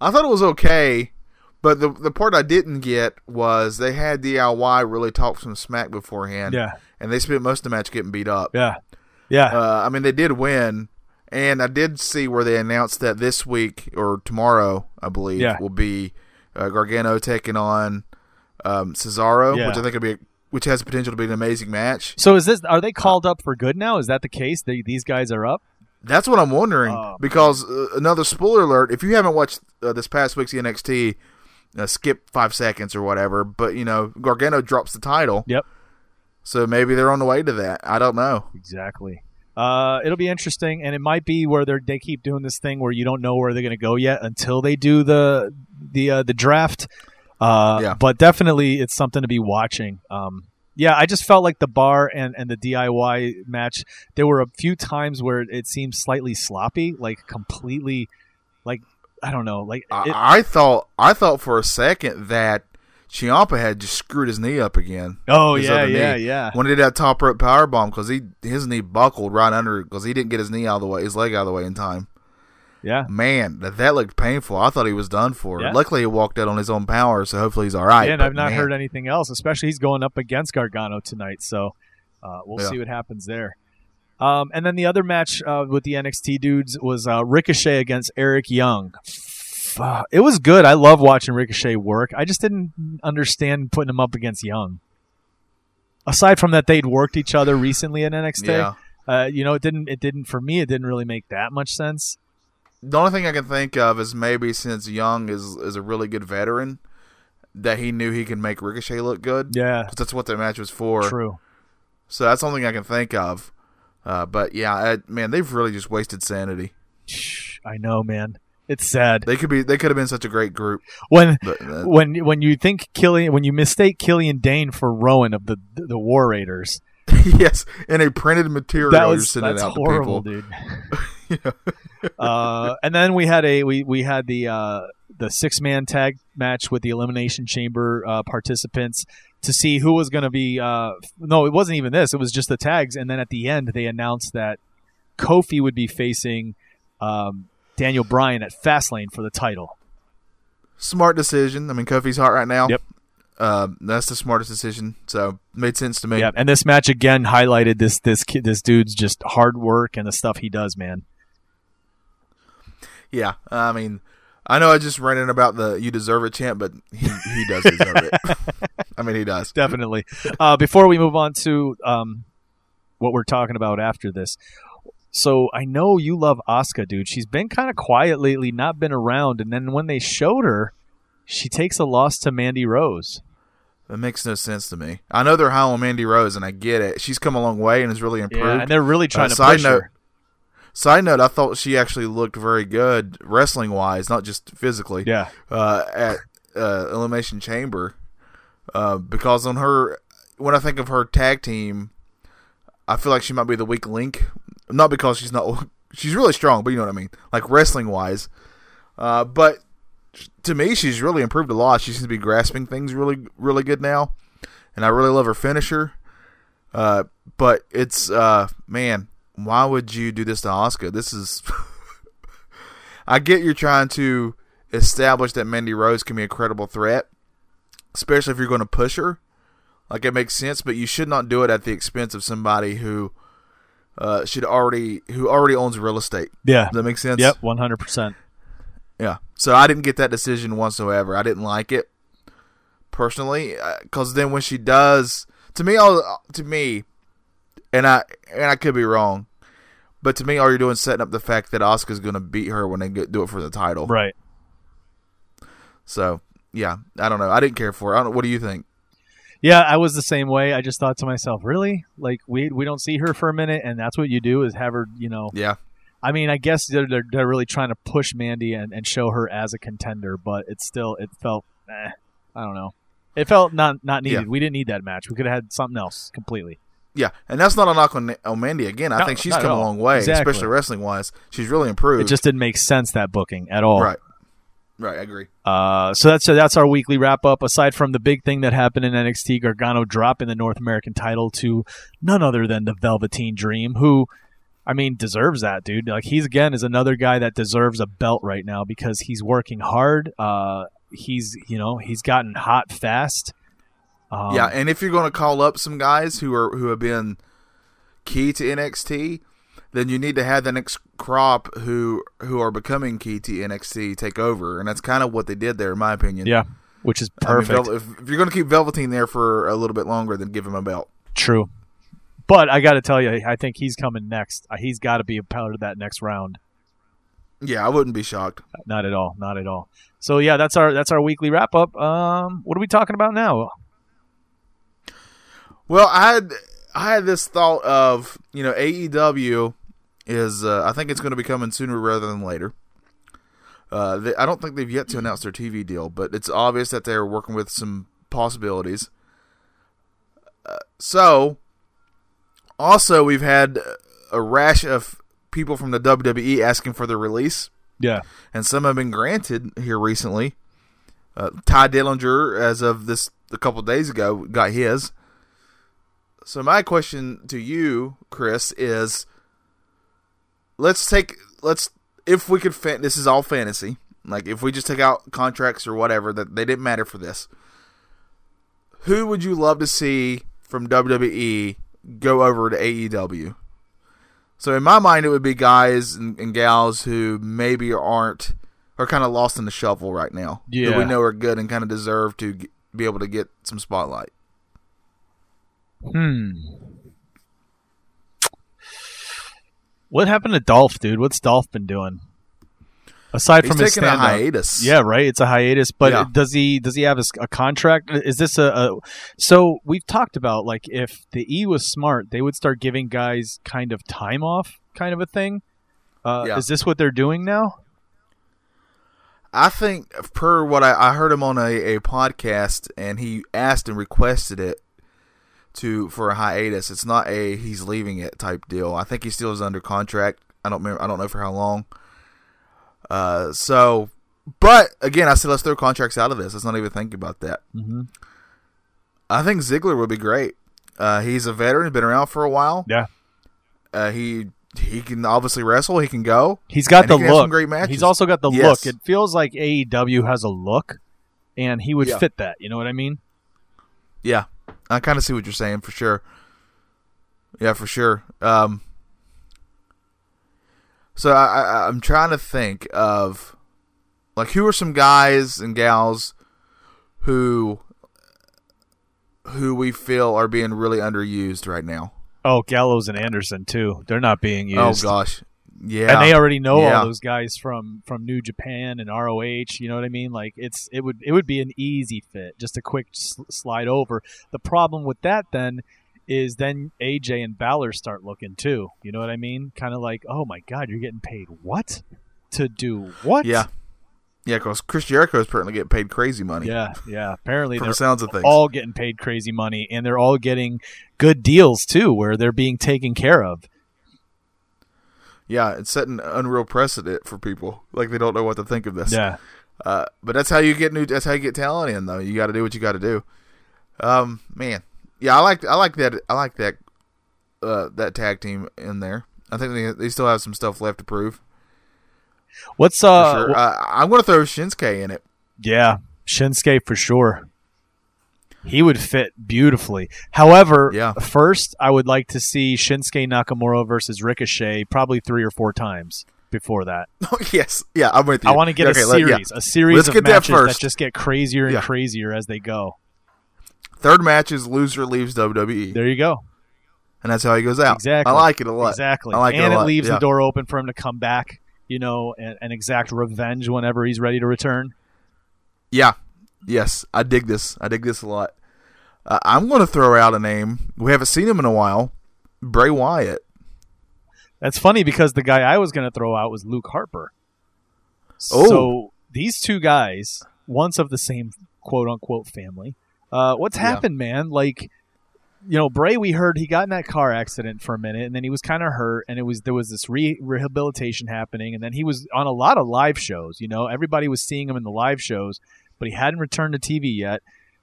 I thought it was okay, but the the part I didn't get was they had DIY really talk some smack beforehand. Yeah, and they spent most of the match getting beat up. yeah, yeah. Uh, I mean, they did win, and I did see where they announced that this week or tomorrow, I believe, Yeah. will be uh, Gargano taking on um, Cesaro, Yeah. which I think would be, which has the potential to be an amazing match. so is this? Are they called up for good now? Is that the case? They, these guys are up. That's what I'm wondering Oh, because uh, another spoiler alert: if you haven't watched uh, this past week's NXT, uh, skip five seconds or whatever. But you know, Gargano drops the title, Yep, so maybe they're on the way to that. I don't know. exactly. Uh, it'll be interesting, and it might be where they they keep doing this thing where you don't know where they're going to go yet until they do the the uh, the draft. Uh, Yeah. But definitely, it's something to be watching. Um, yeah, I just felt like the bar and, and the DIY match. There were a few times where it seemed slightly sloppy, like completely, like I don't know, like it, I, I thought I thought for a second that Ciampa had just screwed his knee up again. oh yeah, yeah, knee. yeah. when he did that top rope power bomb because he his knee buckled right under because he didn't get his knee out of the way, his leg out of the way in time. Yeah, Man, that that looked painful. I thought he was done for. Yeah. Luckily, he walked out on his own power, so hopefully he's all right. and I've not man, heard anything else. Especially he's going up against Gargano tonight, so uh, we'll Yeah. see what happens there. Um, and then the other match uh, with the NXT dudes was uh, Ricochet against Eric Young. It was good. I love watching Ricochet work. I just didn't understand putting him up against Young. Aside from that, they'd worked each other recently in NXT. Yeah. Uh, you know, it didn't. It didn't for me. It didn't really make that much sense. The only thing I can think of is maybe since Young is is a really good veteran, that he knew he could make Ricochet look good. Yeah, that's what the match was for. true. So that's the only thing I can think of. Uh, but yeah, I, man, they've really just wasted sanity. I know, man. It's sad They could be. They could have been such a great group. when But uh, when when you think Killian when you mistake Killian Dain for Rowan of the the War Raiders. [laughs] yes, in a printed material, That you're sending that's out horrible, to dude. [laughs] [laughs] uh, and then we had a we we had the uh, the six man tag match with the Elimination Chamber uh, participants to see who was going to be. Uh, no, it wasn't even this. It was just the tags, and then at the end they announced that Kofi would be facing um, Daniel Bryan at Fastlane for the title. Smart decision. I mean, Kofi's hot right now. Yep. Uh, that's the smartest decision. So made sense to me. Yeah, and this match again highlighted this this kid, this dude's just hard work and the stuff he does, man. Yeah. I mean, I know I just ran in about the "you deserve it" chant, but he he does deserve it. [laughs] I mean, he does. Definitely. Uh, before we move on to um, what we're talking about after this, so I know you love Asuka, dude. She's been kind of quiet lately, not been around, and then when they showed her, she takes a loss to Mandy Rose. That makes no sense to me. I know they're high on Mandy Rose, and I get it. She's come a long way and has really improved. Yeah, and they're really trying Uh, to side push note, her. Side note: I thought she actually looked very good wrestling wise, not just physically. Yeah, Uh, at uh, Elimination Chamber, uh, because on her, when I think of her tag team, I feel like she might be the weak link. Not because she's not, [laughs] she's really strong, but you know what I mean, like wrestling wise. Uh, but to me, she's really improved a lot. She seems to be grasping things really, really good now, and I really love her finisher. Uh, but it's uh, man, why would you do this to Asuka? This is. [laughs] I get you're trying to establish that Mandy Rose can be a credible threat, especially if you're going to push her. Like it makes sense, but you should not do it at the expense of somebody who uh, should already who already owns real estate. yeah, Does that makes sense? yep, one hundred percent. Yeah. So I didn't get that decision whatsoever. I didn't like it personally because then when she does, to me, all to me, and I and I could be wrong, but to me, all you're doing is setting up the fact that Asuka's going to beat her when they get, do it for the title. Right. So yeah, I don't know. I didn't care for it. I don't, what do you think? Yeah, I was the same way. I just thought to myself, really? Like we we don't see her for a minute, and that's what you do is have her, you know. Yeah. I mean, I guess they're they're, they're really trying to push Mandy and, and show her as a contender, but it's still it felt, eh, I don't know. It felt not not needed. Yeah. We didn't need that match. We could have had something else completely. Yeah, and that's not a knock on, on Mandy. Again, I No, think she's come a long way, Exactly. especially wrestling wise. She's really improved. It just didn't make sense that booking at all. right, right. I agree. Uh, so that's that's our weekly wrap up. Aside from the big thing that happened in NXT, Gargano dropping the North American title to none other than the Velveteen Dream, who, I mean, deserves that dude. Like he's again is another guy that deserves a belt right now because he's working hard. Uh, he's you know he's gotten hot fast. Um, yeah, and if you're going to call up some guys who are who have been key to NXT, then you need to have the next crop who who are becoming key to NXT take over, and that's kind of what they did there, in my opinion. yeah, which is I mean, perfect. If, if you're going to keep Velveteen there for a little bit longer, then give him a belt. True. But I got to tell you, I think he's coming next. Uh, He's got to be a part of that next round. Yeah, I wouldn't be shocked. Not at all. Not at all. So yeah, that's our that's our weekly wrap up. Um, what are we talking about now? Well, I had I had this thought of you know AEW is uh, I think it's going to be coming sooner rather than later. Uh, they, I don't think they've yet to announce their TV deal, but it's obvious that they're working with some possibilities. Uh, so, also we've had a rash of people from the WWE asking for their release, Yeah. and some have been granted here recently. Uh, Tye Dillinger, as of this a couple days ago, got his. So my question to you, Chris, is: Let's take let's if we could fan this is all fantasy. Like if we just take out contracts or whatever that they didn't matter for this. Who would you love to see from WWE go over to AEW? So in my mind, it would be guys and, and gals who maybe aren't are kind of lost in the shuffle right now. That Yeah. we know are good and kind of deserve to be able to get some spotlight. Hmm. What happened to Dolph, dude? What's Dolph been doing? Aside He's from his stand hiatus. Yeah, right. It's a hiatus, but Yeah. does he does he have a contract? Is this a, a so we've talked about like if the E was smart, they would start giving guys kind of time off, kind of a thing. Uh, Yeah. Is this what they're doing now? I think per what I, I heard him on a, a podcast, and he asked and requested it to for a hiatus. It's not a he's leaving it type deal. I think he still is under contract. I don't remember. I don't know for how long. Uh, so, but again, I said let's throw contracts out of this. Let's not even think about that. Mm-hmm. I think Ziggler would be great. Uh, he's a veteran, been around for a while. Yeah. Uh, he he can obviously wrestle. He can go. He's got the he can have some look. great matches. He's also got the Yes. look. It feels like AEW has a look, and he would Yeah. fit that. You know what I mean? Yeah, I kind of see what you're saying for sure. Yeah, for sure. Um, so I, I, I'm trying to think of like who are some guys and gals who who we feel are being really underused right now. Oh, Gallows and Anderson too. They're not being used. Oh gosh, yeah, and they already know Yeah. all those guys from from New Japan and ROH. You know what I mean? Like it's it would it would be an easy fit, just a quick sl- slide over. The problem with that then is then AJ and Balor start looking too. You know what I mean? Kind of like, oh my god, you're getting paid what to do what? yeah, yeah. Because Chris Jericho is apparently getting paid crazy money. yeah, yeah. Apparently from they're the sounds of things. all getting paid crazy money, and they're all getting good deals too, where they're being taken care of. Yeah, it's setting unreal precedent for people. Like they don't know what to think of this. Yeah. Uh, but that's how you get new. That's how you get talent in, though. You got to do what you got to do. Um, man, yeah, I like I like that. I like that. Uh, that tag team in there. I think they they still have some stuff left to prove. What's uh? sure. wh- Uh, I'm going to throw Shinsuke in it. Yeah, Shinsuke for sure. He would fit beautifully. However, Yeah. first I would like to see Shinsuke Nakamura versus Ricochet probably three or four times before that. [laughs] Oh yes, yeah, I'm with you. I want to get Okay, a let- series, yeah. a series Let's of that matches that, first. just get crazier and Yeah. crazier as they go. Third match is loser leaves WWE, There you go. and that's how he goes out. Exactly. I like it a lot. Exactly. I like and it a lot. leaves yeah. the door open for him to come back, you know, and, and exact revenge whenever he's ready to return. Yeah. Yes, I dig this. I dig this a lot. Uh, I'm going to throw out a name. We haven't seen him in a while. Bray Wyatt. That's funny because the guy I was going to throw out was Luke Harper. Oh. So these two guys, once of the same quote unquote family, uh, what's Yeah. happened, man? Like, you know, Bray, we heard he got in that car accident for a minute, and then he was kind of hurt, and it was there was this re- rehabilitation happening, and then he was on a lot of live shows. You know, everybody was seeing him in the live shows, but he hadn't returned to TV yet.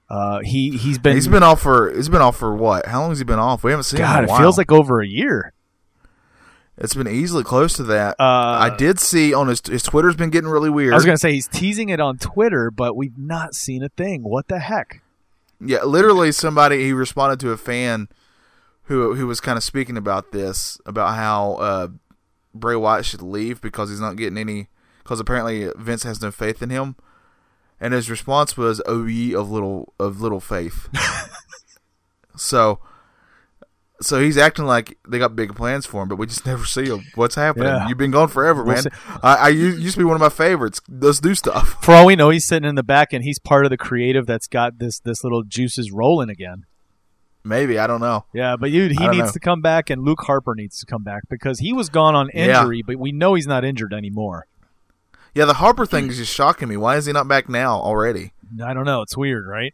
Uh, he he's been he's been off for he's been off for what? How long has he been off? We haven't seen him. God, in a it feels like over a year. it's been easily close to that. Uh, I did see on his his Twitter's been getting really weird. I was gonna say he's teasing it on Twitter, but we've not seen a thing. What the heck? Yeah, literally somebody he responded to a fan who who was kind of speaking about this about how uh, Bray Wyatt should leave because he's not getting any because apparently Vince has no faith in him, and his response was "Oh ye of little of little faith." [laughs] so. So he's acting like they got big plans for him, but we just never see him. What's happening? Yeah. You've been gone forever, We'll man. I, I, used to be one of my favorites. Let's do stuff. For all we know, he's sitting in the back and he's part of the creative that's got this this little juices rolling again. Maybe I don't know. Yeah, but dude, he needs know. to come back, and Luke Harper needs to come back because he was gone on Yeah. injury, but we know he's not injured anymore. Yeah, the Harper thing is just shocking me. Why is he not back now already? I don't know. It's weird, right?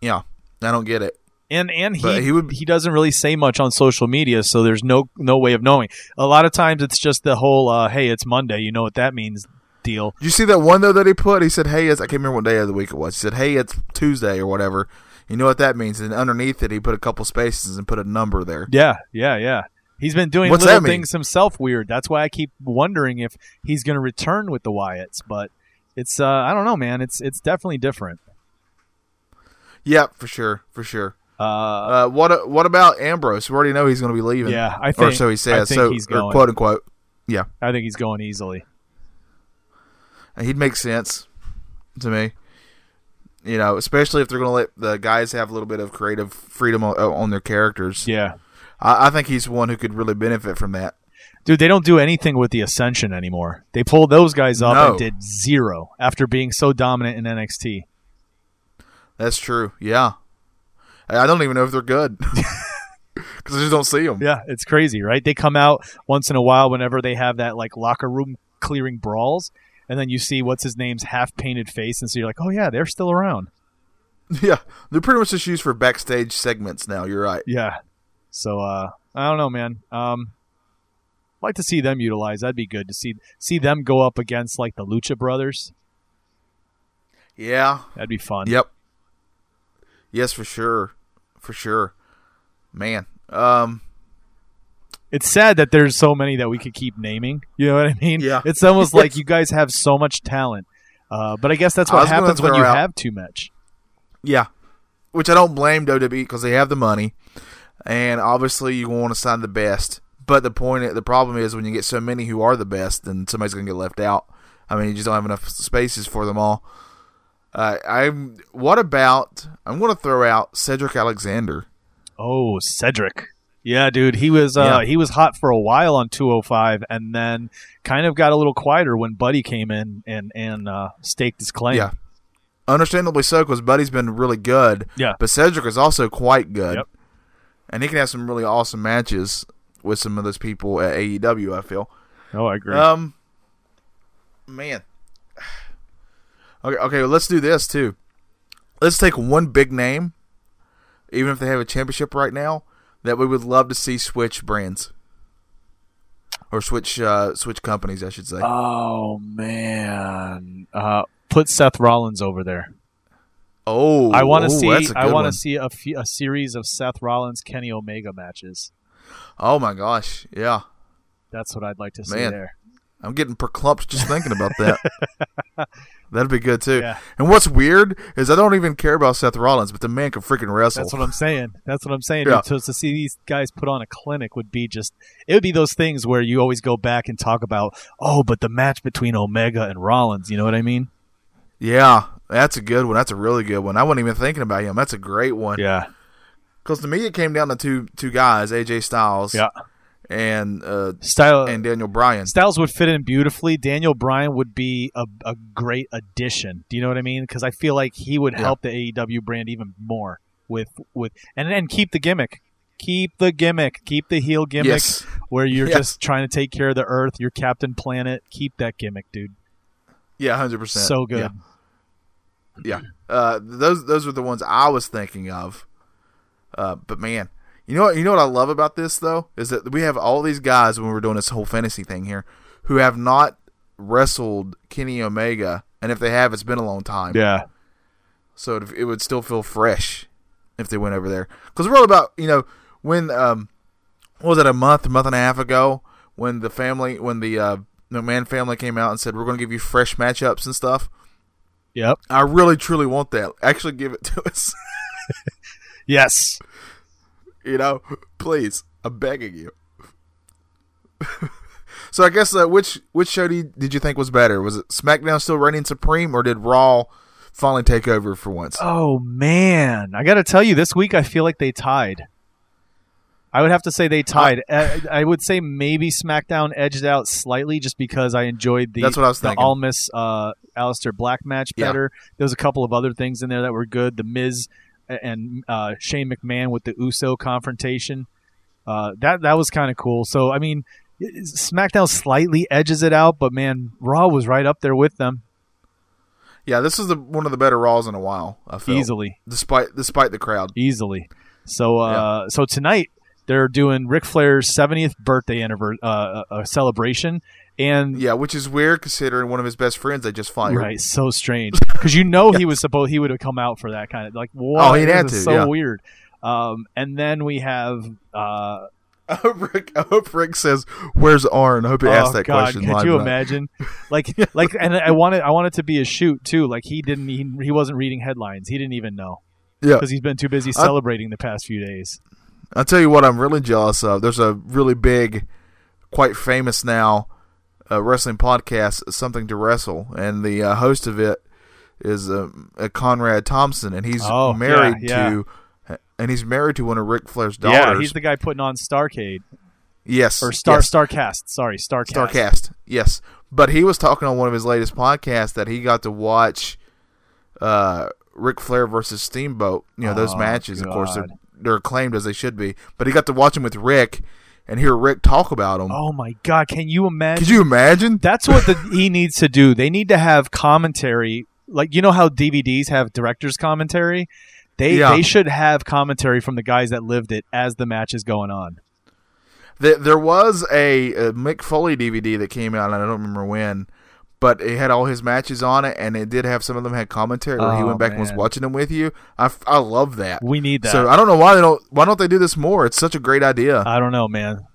Yeah, I don't get it. And and he But he, he doesn't really say much on social media, so there's no no way of knowing. A lot of times it's just the whole uh, "Hey, it's Monday," you know what that means deal. Did you see that one though that he put? He said, "Hey, it's I can't remember what day of the week it was." He said, "Hey, it's Tuesday or whatever." You know what that means? And underneath it, he put a couple spaces and put a number there. Yeah, yeah, yeah. He's been doing What's little things himself weird. That's why I keep wondering if he's going to return with the Wyatts. But it's uh, I don't know, man. It's it's definitely different. Yeah, for sure, for sure. Uh, Uh, what what about Ambrose? We already know he's going to be leaving. yeah, I or think so he I says. think So he's going. quote unquote. Yeah, I think he's going easily. he'd make sense to me. You know, especially if they're going to let the guys have a little bit of creative freedom on, on their characters. Yeah, I, I think he's one who could really benefit from that. dude. They don't do anything with the Ascension anymore. They pulled those guys up No. and did zero after being so dominant in NXT. That's true. Yeah, I don't even know if they're good [laughs] [laughs] because I just don't see them. Yeah, it's crazy, right? They come out once in a while whenever they have that like locker room clearing brawls, and then you see what's his name's half painted face, and so you're like, oh yeah, they're still around. [laughs] Yeah, they're pretty much just used for backstage segments now. You're right. Yeah. So uh I don't know, man. Um I'd like to see them utilized. That'd be good to see see them go up against like the Lucha Brothers. Yeah. That'd be fun. Yep. Yes, for sure, for sure. Man, um, It's sad that there's so many that we could keep naming. You know what I mean? Yeah. It's almost [laughs] like you guys have so much talent. Uh, but I guess that's what happens when you out- have too much. Yeah, which I don't blame WWE because they have the money, and obviously you want to sign the best. But the point, the problem is when you get so many who are the best, then somebody's gonna get left out. I mean, you just don't have enough spaces for them all. Uh, I'm. What about? I'm going to throw out Cedric Alexander. Oh, Cedric. Yeah, dude, he was uh, Yeah. he was hot for a while on 205, and then kind of got a little quieter when Buddy came in and and uh, staked his claim. Yeah, understandably so because Buddy's been really good. Yeah. but Cedric is also quite good, Yep. And he can have some really awesome matches with some of those people at AEW. I feel. Oh, I agree. Um, man. Okay, okay. Well, let's do this too. Let's take one big name, even if they have a championship right now, that we would love to see switch brands or switch uh, switch companies, I should say. oh man, uh, put Seth Rollins over there. Oh, I want to see. I want to see a, a series of Seth Rollins Kenny Omega matches. Oh my gosh, yeah. That's what I'd like to see Man. there. I'm getting perclumped just thinking about that. [laughs] That'd be good too. Yeah. And what's weird is I don't even care about Seth Rollins, but the man can freaking wrestle. That's what I'm saying. That's what I'm saying. Yeah. So to see these guys put on a clinic would be just it would be those things where you always go back and talk about, oh, but the match between Omega and Rollins, you know what I mean? Yeah, that's a good one. That's a really good one. I wasn't even thinking about him. That's a great one. Yeah. Because to me, it came down to two two guys, AJ Styles Yeah. and uh, Style and Daniel Bryan. Styles would fit in beautifully. Daniel Bryan would be a, a great addition. Do you know what I mean? Because I feel like he would Yeah. help the AEW brand even more with with and and keep the gimmick. Keep the gimmick. Keep the heel gimmick Yes, where you're Yes. just trying to take care of the earth. You're Captain Planet. Keep that gimmick, dude. yeah, hundred percent. So good. Yeah, uh, those those were the ones I was thinking of. Uh, but man, you know what? You know what I love about this though is that we have all these guys when we're doing this whole fantasy thing here who have not wrestled Kenny Omega, and if they have, it's been a long time. Yeah. so it, it would still feel fresh if they went over there. Because we're all about you know when um what was it a month, a month and a half ago when the family when the uh, McMahon family came out and said we're going to give you fresh matchups and stuff. Yep. I really truly want that. Actually, give it to [laughs] us. Yes. you know, please, I'm begging you. [laughs] so I guess uh, which which show did you, did you think was better? Was it SmackDown still reigning supreme, or did Raw finally take over for once? Oh man, I got to tell you, this week I feel like they tied. I would have to say they tied. Uh, I would say maybe SmackDown edged out slightly just because I enjoyed the That's what I was the thinking. Almas uh, Aleister Black match Yeah. better. There was a couple of other things in there that were good. The Miz and uh, Shane McMahon with the Uso confrontation. Uh, that that was kind of cool. So I mean, SmackDown slightly edges it out, but man, Raw was right up there with them Yeah, this is the one of the better Raws in a while. I feel easily. despite despite the crowd. easily. So uh, so tonight they're doing Ric Flair's 70th birthday anniversary uh, uh, celebration, and Yeah, which is weird considering one of his best friends they just fired. right, so strange [laughs] because you know he was supposed he would have come out for that kind of like what? Oh, he'd had to, so yeah. weird. Um, and then we have uh, I hope Ric, I hope Ric says, "Where's Arn?" I hope he asked oh that God, question. could you imagine? [laughs] Like like, and I wanted I wanted to be a shoot too. Like he didn't he, he wasn't reading headlines. He didn't even know Yeah, because he's been too busy celebrating the past few days. I'll tell you what I'm really jealous of. There's a really big, quite famous now, uh, wrestling podcast, Something to Wrestle, and the uh, host of it is uh, uh, Conrad Thompson, and he's Oh, married yeah, to, and he's married to one of Ric Flair's daughters. Yeah, he's the guy putting on Starcade yes, or Star yes, Starcast. Sorry, Starcast. Starcast. Yes, but he was talking on one of his latest podcasts that he got to watch, uh, Ric Flair versus Steamboat. You know those Oh, matches. Of course, they're God. They're acclaimed as they should be. But he got to watch him with Ric and hear Ric talk about him. Oh my God! Can you imagine? Could you imagine? That's what the, he needs to do. They need to have commentary, like you know how DVDs have director's commentary. They Yeah. they should have commentary from the guys that lived it as the match is going on. There, there was a, a Mick Foley DVD that came out, and I don't remember when, but it had all his matches on it, and it did have some of them had commentary where he Oh, went back and was watching them with you. I, I love that. We need that. So I don't know why they don't why don't they do this more? It's such a great idea. I don't know, man.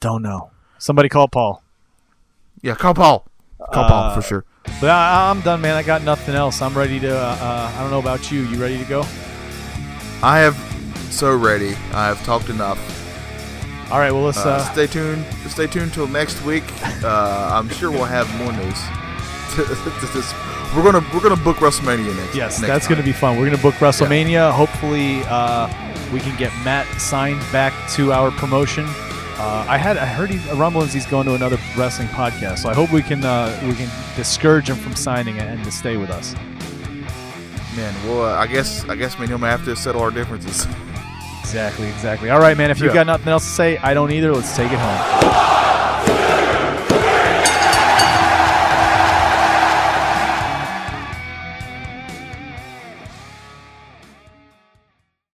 Don't know. Somebody call Paul. Yeah, call Paul. Call Paul Uh, for sure. But I, I'm done, man. I got nothing else. I'm ready to. Uh, uh, I don't know about you. You ready to go? I have so ready. I have talked enough. All right. Well, let's. Uh, Uh, stay tuned. Stay tuned till next week. Uh, I'm sure we'll have more news. [laughs] To- to this- we're gonna we're gonna book WrestleMania next. yes, next that's time. going to be fun. We're going to book WrestleMania. Hopefully, uh, we can get Matt signed back to our promotion. Uh, I had I heard he, rumblings he's going to another wrestling podcast, so I hope we can uh, we can discourage him from signing and to stay with us. Man, well, uh, I guess I guess me and him have to settle our differences. [laughs] Exactly, exactly. All right, man. If you've Yeah. got nothing else to say, I don't either. Let's take it home.